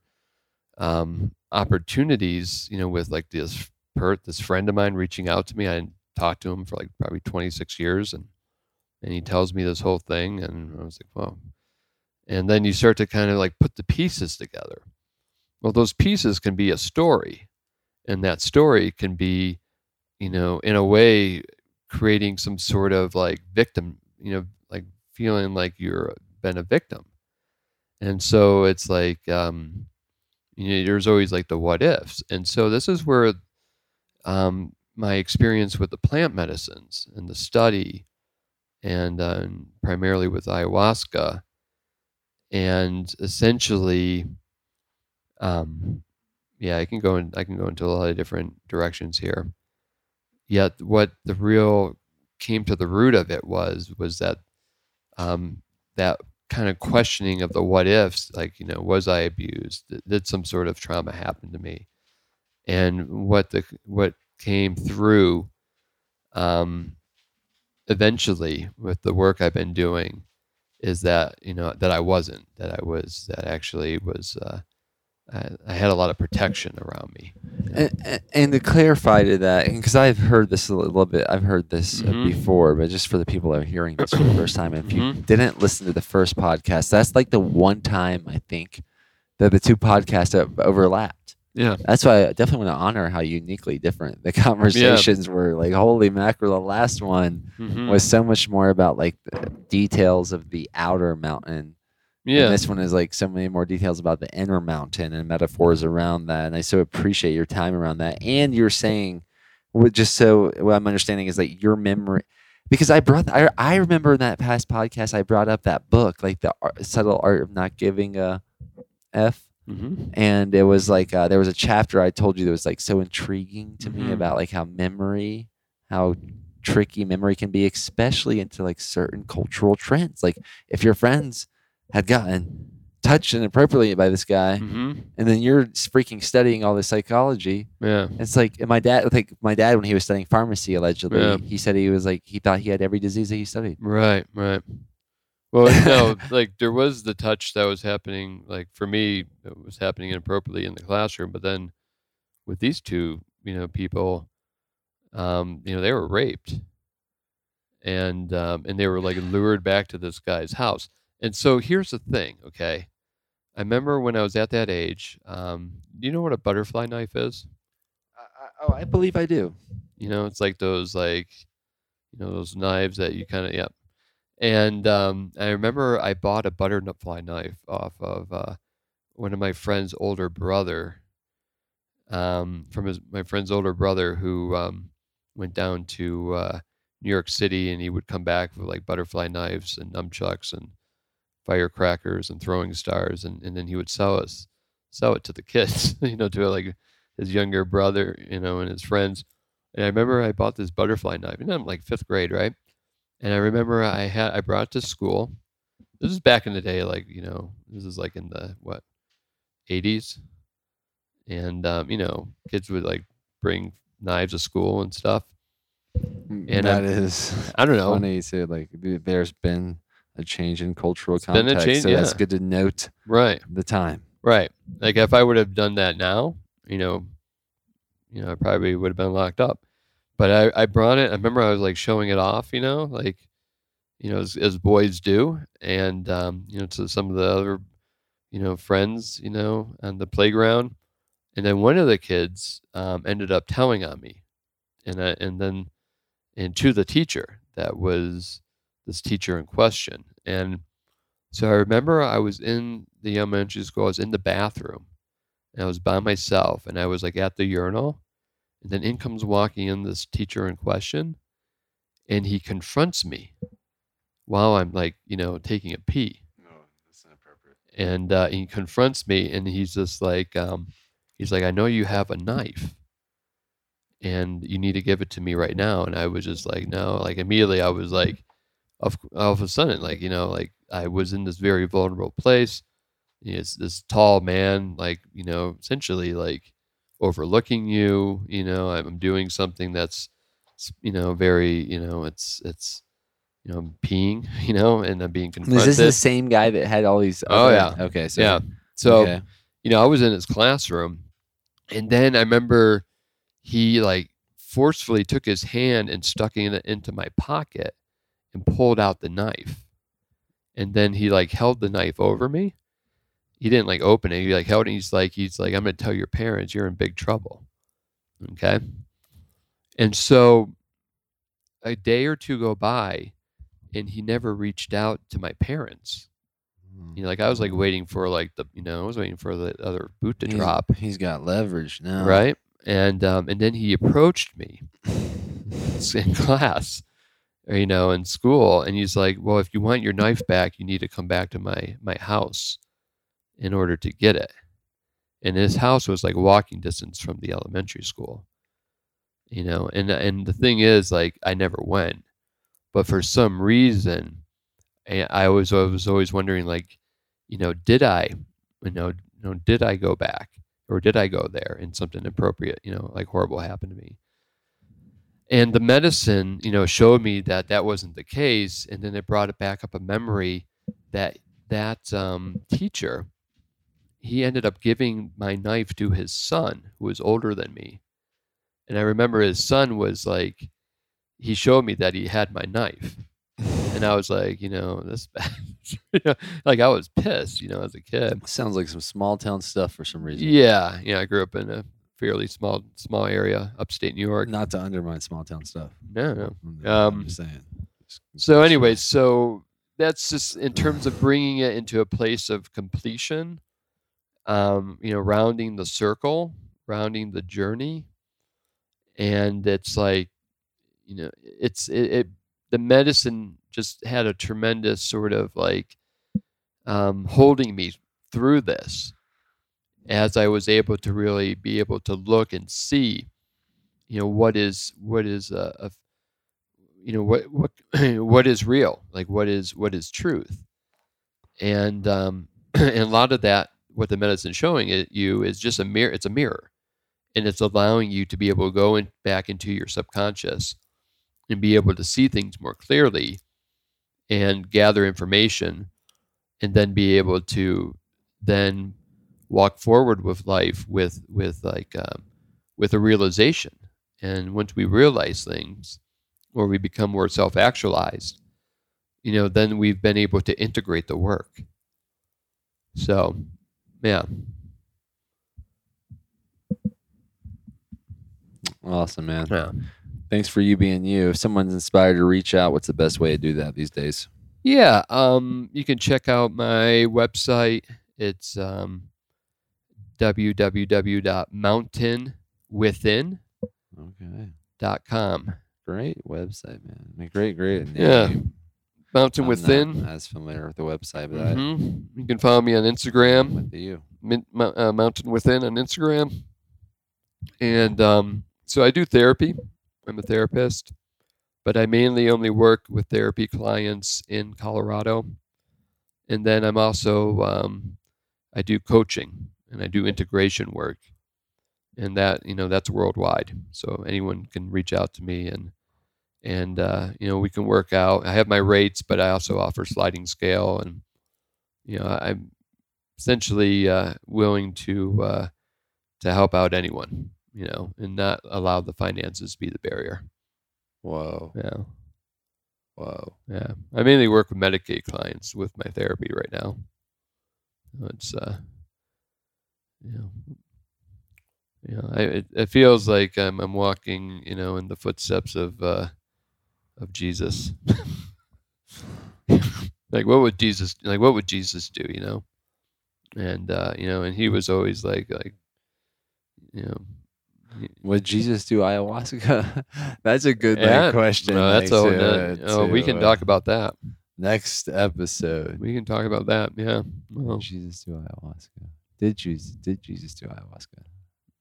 D: um opportunities you know with like this per this friend of mine reaching out to me i talked to him for like probably 26 years and and he tells me this whole thing and i was like well and then you start to kind of like put the pieces together. Well those pieces can be a story and that story can be you know in a way creating some sort of like victim you know like feeling like you're been a victim. And so it's like um you know there's always like the what ifs. And so this is where um my experience with the plant medicines and the study and uh, primarily with ayahuasca. And essentially um yeah i can go in i can go into a lot of different directions here. Yet what the real came to the root of it was was that um, that kind of questioning of the what ifs like you know was i abused? Did, did some sort of trauma happen to me. And what the what came through um, eventually with the work i've been doing is that you know that i wasn't that i was that actually was uh, I, I had a lot of protection around me
C: And, and- and to clarify to that, because I've heard this a little bit, I've heard this uh,
D: Mhm.
C: before, but just for the people that are hearing this for the first time, if you
D: Mhm.
C: didn't listen to the first podcast, that's like the one time I think that the two podcasts have overlapped.
D: Yeah
C: That's why I definitely want to honor how uniquely different the conversations were. Like, holy mackerel, the last one
D: Mhm.
C: was so much more about like the details of the outer mountain
D: yeah
C: and this one is like so many more details about the inner mountain and metaphors around that. And I so appreciate your time around that. And you're saying, what just so what I'm understanding is like your memory, because I brought, I, I remember in that past podcast, I brought up that book, like the Art, subtle art of not giving a F.
D: Mhm.
C: And it was like, uh, there was a chapter I told you that was like so intriguing to me
D: Mhm.
C: about like how memory, how tricky memory can be, especially into like certain cultural trends. Like if your friends had gotten touched inappropriately by this guy,
D: Mhm.
C: and then you're freaking studying all this psychology.
D: yeah
C: It's like and my dad, like my dad, when he was studying pharmacy, allegedly,
D: Yeah.
C: he said he was like he thought he had every disease that he studied.
D: Right, right. Well, no, like there was the touch that was happening. Like for me, it was happening inappropriately in the classroom. But then with these two, you know, people, um, you know, they were raped, and um, and they were like lured back to this guy's house. And so here's the thing, okay? I remember when I was at that age. Um, do you know what a butterfly knife is?
C: oh, I believe I do.
D: You know, it's like those like you know those knives that you kind of yep. And um, I remember I bought a butterfly knife off of uh, one of my friend's older brother. Um, from his my friend's older brother who um, went down to uh, New York City and he would come back with like butterfly knives and nunchucks and firecrackers and throwing stars and, and then he would sell us sell it to the kids, you know, to like his younger brother, you know, and his friends. And I remember I bought this butterfly knife, and I'm like fifth grade, right? And I remember I had I brought it to school. This is back in the day, like you know, this is like in the what, 80s, and um, you know, kids would like bring knives to school and stuff.
C: And
D: And
C: that
D: I'm-
C: is
D: I don't know.
C: funny. Say like there's been a change in cultural
D: been a
C: context,
D: change,
C: so that's good to note
D: Right,
C: the time.
D: right. Like if I would have done that now, you know, you know, I probably would have been locked up. But I, I brought it. I remember I was like showing it off, you know, like, you know, as, as boys do, and um, you know, to some of the other, you know, friends, you know, on the playground. And then one of the kids um, ended up telling on me, and I, and then and to the teacher that was this teacher in question. And so I remember I was in the elementary school. I was in the bathroom, and I was by myself, and I was like at the urinal, and then in comes walking in this teacher in question, and he confronts me while I'm like, you know, taking a pee.
C: No, that's inappropriate.
D: and uh, he confronts me and he's just like um, he's like i know you have a knife and you need to give it to me right now. And i was just like no like immediately i was like of, all of a sudden like you know like i was in this very vulnerable place. It's this tall man like you know essentially like overlooking you you know i'm doing something that's you know very you know it's it's you know I'm peeing you know and i'm being confronted
C: Is this the same guy that had all these?
D: Oh, yeah.
C: Okay. So
D: yeah so
C: okay.
D: you know, I was in his classroom, and then I remember he like forcefully took his hand and stuck it into my pocket and pulled out the knife. And then he like held the knife over me. He didn't like open it. He like held it. He's like, he's like, I'm gonna tell your parents you're in big trouble. Okay. And so a day or two go by and he never reached out to my parents. You know, like I was like waiting for like the you know I was waiting for the other boot to
C: He's-
D: drop,
C: He's got leverage now.
D: right? And um, and then he approached me in class, or, you know, in school, and he's like, "Well, if you want your knife back, you need to come back to my my house in order to get it." And his house was like walking distance from the elementary school, you know. And and the thing is, like, I never went, but for some reason, I was I was always wondering, like, you know, did I, you know, you know, did I go back or did I go there and something appropriate, you know, like horrible happened to me? And the medicine, you know, showed me that that wasn't the case, and then it brought it back up a memory that that um, teacher, he ended up giving my knife to his son, who was older than me, and I remember his son was like, he showed me that he had my knife, and I was like, you know, this, you know, like I was pissed, you know, as a kid.
C: Sounds like some small town stuff for some reason.
D: Yeah, yeah. I grew up in a fairly small small area, upstate New York.
C: Not to undermine small town stuff.
D: No, no.
C: I'm
D: Um,
C: just saying.
D: So, anyway, so that's just in terms of bringing it into a place of completion. Um, you know, rounding the circle, rounding the journey, and it's like, you know, it's it, it the medicine just had a tremendous sort of like um, holding me through this as I was able to really be able to look and see, you know, what is what is a, a you know what what what is real, like what is what is truth, and um, and a lot of that, what the medicine showing it you is just a mirror. It's a mirror, and it's allowing you to be able to go in, back into your subconscious and be able to see things more clearly and gather information and then be able to then walk forward with life with with like um, with a realization and once we realize things or we become more self-actualized you know then we've been able to integrate the work so yeah
C: Awesome, man.
D: yeah
C: Thanks for you being you. If someone's inspired to reach out, what's the best way to do that these days?
D: Yeah, um, you can check out my website. It's um, www.mountainwithin.com.
C: Okay. Great website, man. Great, great.
D: Yeah. Mountain
C: I'm
D: Within.
C: Not as familiar with the website, but I,
D: Mhm. You can follow me on Instagram,
C: with you.
D: Min, uh, Mountain Within on Instagram. And um, so I do therapy. I'm a therapist, but I mainly only work with therapy clients in Colorado. And then I'm also um, I do coaching and I do integration work, and that you know that's worldwide. So anyone can reach out to me and and uh, you know we can work out. I have my rates, but I also offer sliding scale, and you know I'm essentially uh, willing to uh, to help out anyone, you know, and not allow the finances to be the barrier.
C: Whoa.
D: Yeah,
C: Whoa.
D: yeah. I mainly work with Medicaid clients with my therapy right now. It's uh, you know, you know, I, it, it feels like I'm I'm walking, you know, in the footsteps of uh, of Jesus. like what would Jesus like what would Jesus do, you know? And uh, you know, and he was always like like you know
C: Would Jesus do ayahuasca? that's a good like, question.
D: no, that's all
C: to-
D: oh, we can
C: uh,
D: talk about that.
C: next episode.
D: We can talk about that. Yeah. Well,
C: Jesus do ayahuasca. Did Jesus did Jesus do ayahuasca?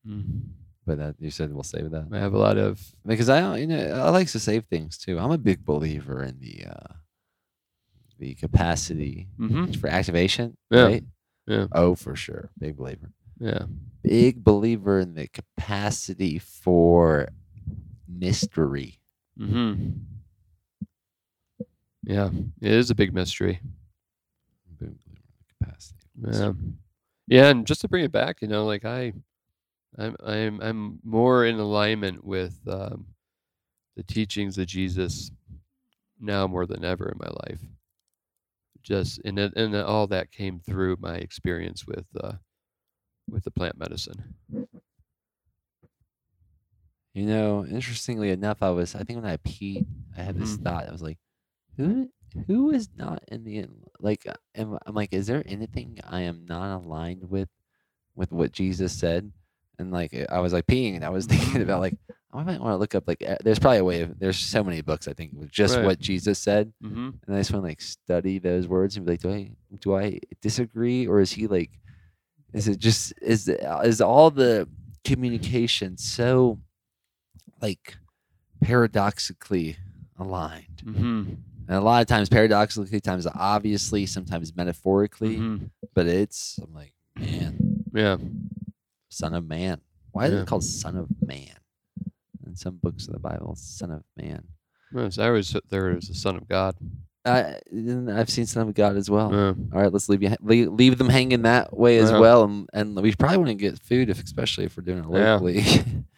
D: mm,
C: But that you said we'll save that
D: I have a lot of
C: because I don't- you know I like to save things too. I'm a big believer in the uh the capacity
D: mhm,
C: for activation.
D: Yeah.
C: Right?
D: Yeah.
C: Oh, for sure. Big believer.
D: yeah.
C: Big believer in the capacity for mystery.
D: Mm-hmm. Yeah, it is a big mystery.
C: Big believer in the capacity.
D: Yeah,
C: mystery.
D: yeah, and just to bring it back, you know, like I, I'm, I'm, I'm more in alignment with um, the teachings of Jesus now more than ever in my life. Just and it, and all that came through my experience with uh, with the plant medicine.
C: You know, interestingly enough, I was I think when I peed, I had this
D: Mhm.
C: thought. I was like, who who is not in the like? Am, I'm like, is there anything I am not aligned with with what Jesus said? And like, I was like peeing, and I was thinking about like, I might want to look up like, there's probably a way of there's so many books I think with just
D: Right.
C: what Jesus said,
D: Mm-hmm.
C: and I just want to like study those words and be like, do I do I disagree or is he like, is it just is is all the communication so like paradoxically aligned?
D: Mm-hmm.
C: And a lot of times paradoxically, times obviously, sometimes metaphorically,
D: Mm-hmm.
C: but it's I'm like, man,
D: Yeah.
C: Son of man. Why is
D: Yeah.
C: it called son of man? In some books of the Bible, son of man.
D: Yes, I was there as the son of God.
C: I I've seen son of God as well.
D: Yeah.
C: All right, let's leave you leave, leave them hanging that way as
D: Yeah.
C: well, and and we probably want to get food, if especially if we're doing it locally,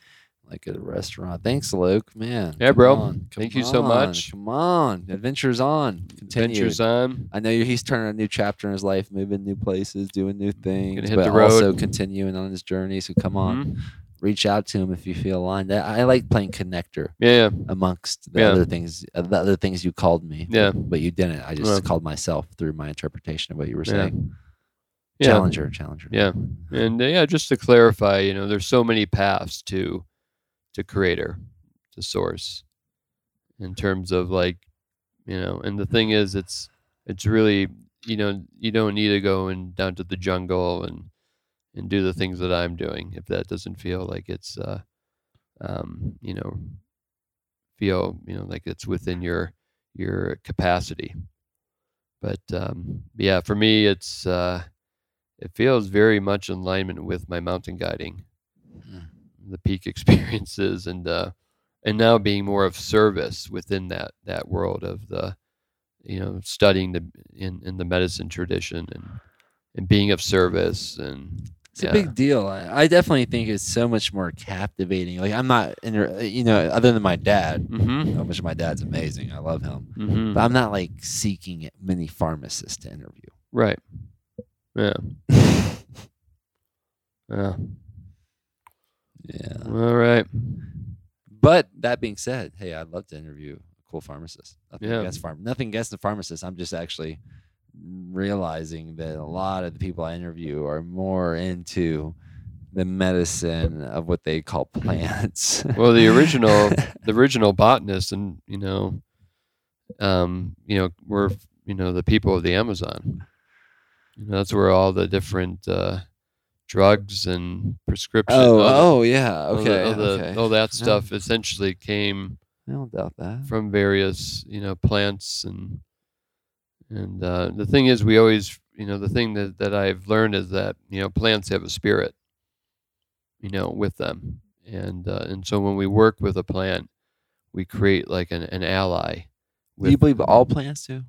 C: like at a restaurant. Thanks, Alok, man.
D: Yeah, bro.
C: on,
D: Thank you so much.
C: Come on, adventures on. Continue.
D: Adventures on.
C: I know he's turning a new chapter in his life, moving new places, doing new things, but also continuing on his journey. So come on,
D: Mhm.
C: reach out to him if you feel aligned. I, I like playing connector
D: Yeah.
C: amongst the
D: Yeah.
C: other things, uh, the other things you called me.
D: Yeah.
C: but you didn't. I just
D: Yeah.
C: called myself through my interpretation of what you were
D: Yeah.
C: saying.
D: Yeah.
C: Challenger, challenger.
D: Yeah. And uh, yeah, just to clarify, you know, there's so many paths to to creator, to source, in terms of like, you know, and the thing is, it's it's really, you know, you don't need to go and down to the jungle and and do the things that I'm doing if that doesn't feel like it's, uh, um, you know, feel you know like it's within your your capacity. But um, yeah, for me, it's uh, it feels very much in alignment with my mountain guiding. The peak experiences, and uh, and now being more of service within that that world of the, you know, studying the in in the medicine tradition and and being of service and
C: It's a big deal. I, I definitely think it's so much more captivating. Like I'm not, inter- you know, other than my dad,
D: Mm-hmm.
C: which my dad's amazing. I love him,
D: Mm-hmm.
C: but I'm not like seeking many pharmacists to interview.
D: Right. Yeah. Yeah.
C: Yeah.
D: All right.
C: But that being said, hey, I'd love to interview a cool pharmacist. Nothing
D: Yeah.
C: against farm, nothing against the pharmacist. I'm just actually realizing that a lot of the people I interview are more into the medicine of what they call plants.
D: Well, the original the original botanists and you know um you know were you know the people of the amazon you know that's where all the different uh drugs and prescription.
C: Oh,
D: all
C: oh yeah.
D: all the-
C: Okay.
D: all, the-
C: okay.
D: all that stuff essentially came
C: I don't doubt that.
D: from various you know plants and and uh, the thing is we always you know the thing that, that I've learned is that you know plants have a spirit you know with them and uh, and so when we work with a plant we create like an, an ally
C: Do you believe all plants do?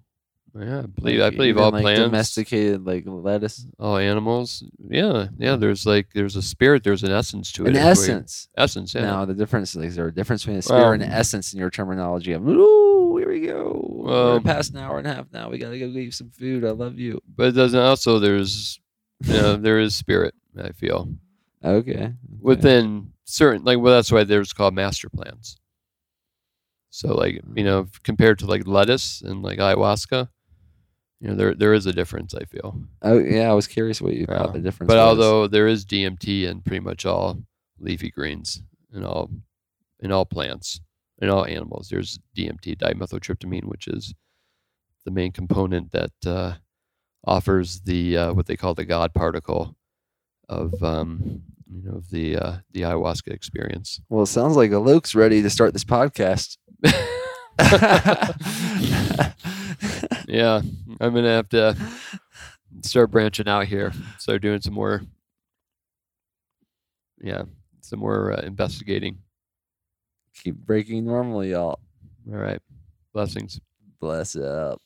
D: Yeah I believe I believe all
C: like
D: plants
C: domesticated like lettuce.
D: all animals yeah yeah there's like there's a spirit there's an essence to it
C: An essence.
D: essence yeah
C: Now the difference is there a difference between a spirit
D: Well-
C: and an essence in your terminology of ooh, here we go. We're past an hour and a half now. We gotta go get you some food. I love you.
D: but it doesn't also there's you know, there is spirit I feel
C: Okay. okay.
D: within certain like well that's why there's called master plants so like you hmm. know compared to like lettuce and like ayahuasca you know there there is a difference i feel
C: Oh yeah, I was curious what you
D: Yeah.
C: thought the difference.
D: but
C: was.
D: although there is dmt in pretty much all leafy greens in all in all plants in all animals there's dmt dimethyltryptamine which is the main component that uh, offers the uh, what they call the god particle of um, you know of the uh, the ayahuasca experience
C: well, it sounds like Alok's ready to start this podcast.
D: yeah, I'm gonna have to start branching out here. Start doing some more, yeah, some more uh, investigating.
C: Keep breaking normally, y'all.
D: All right, blessings.
C: Bless up.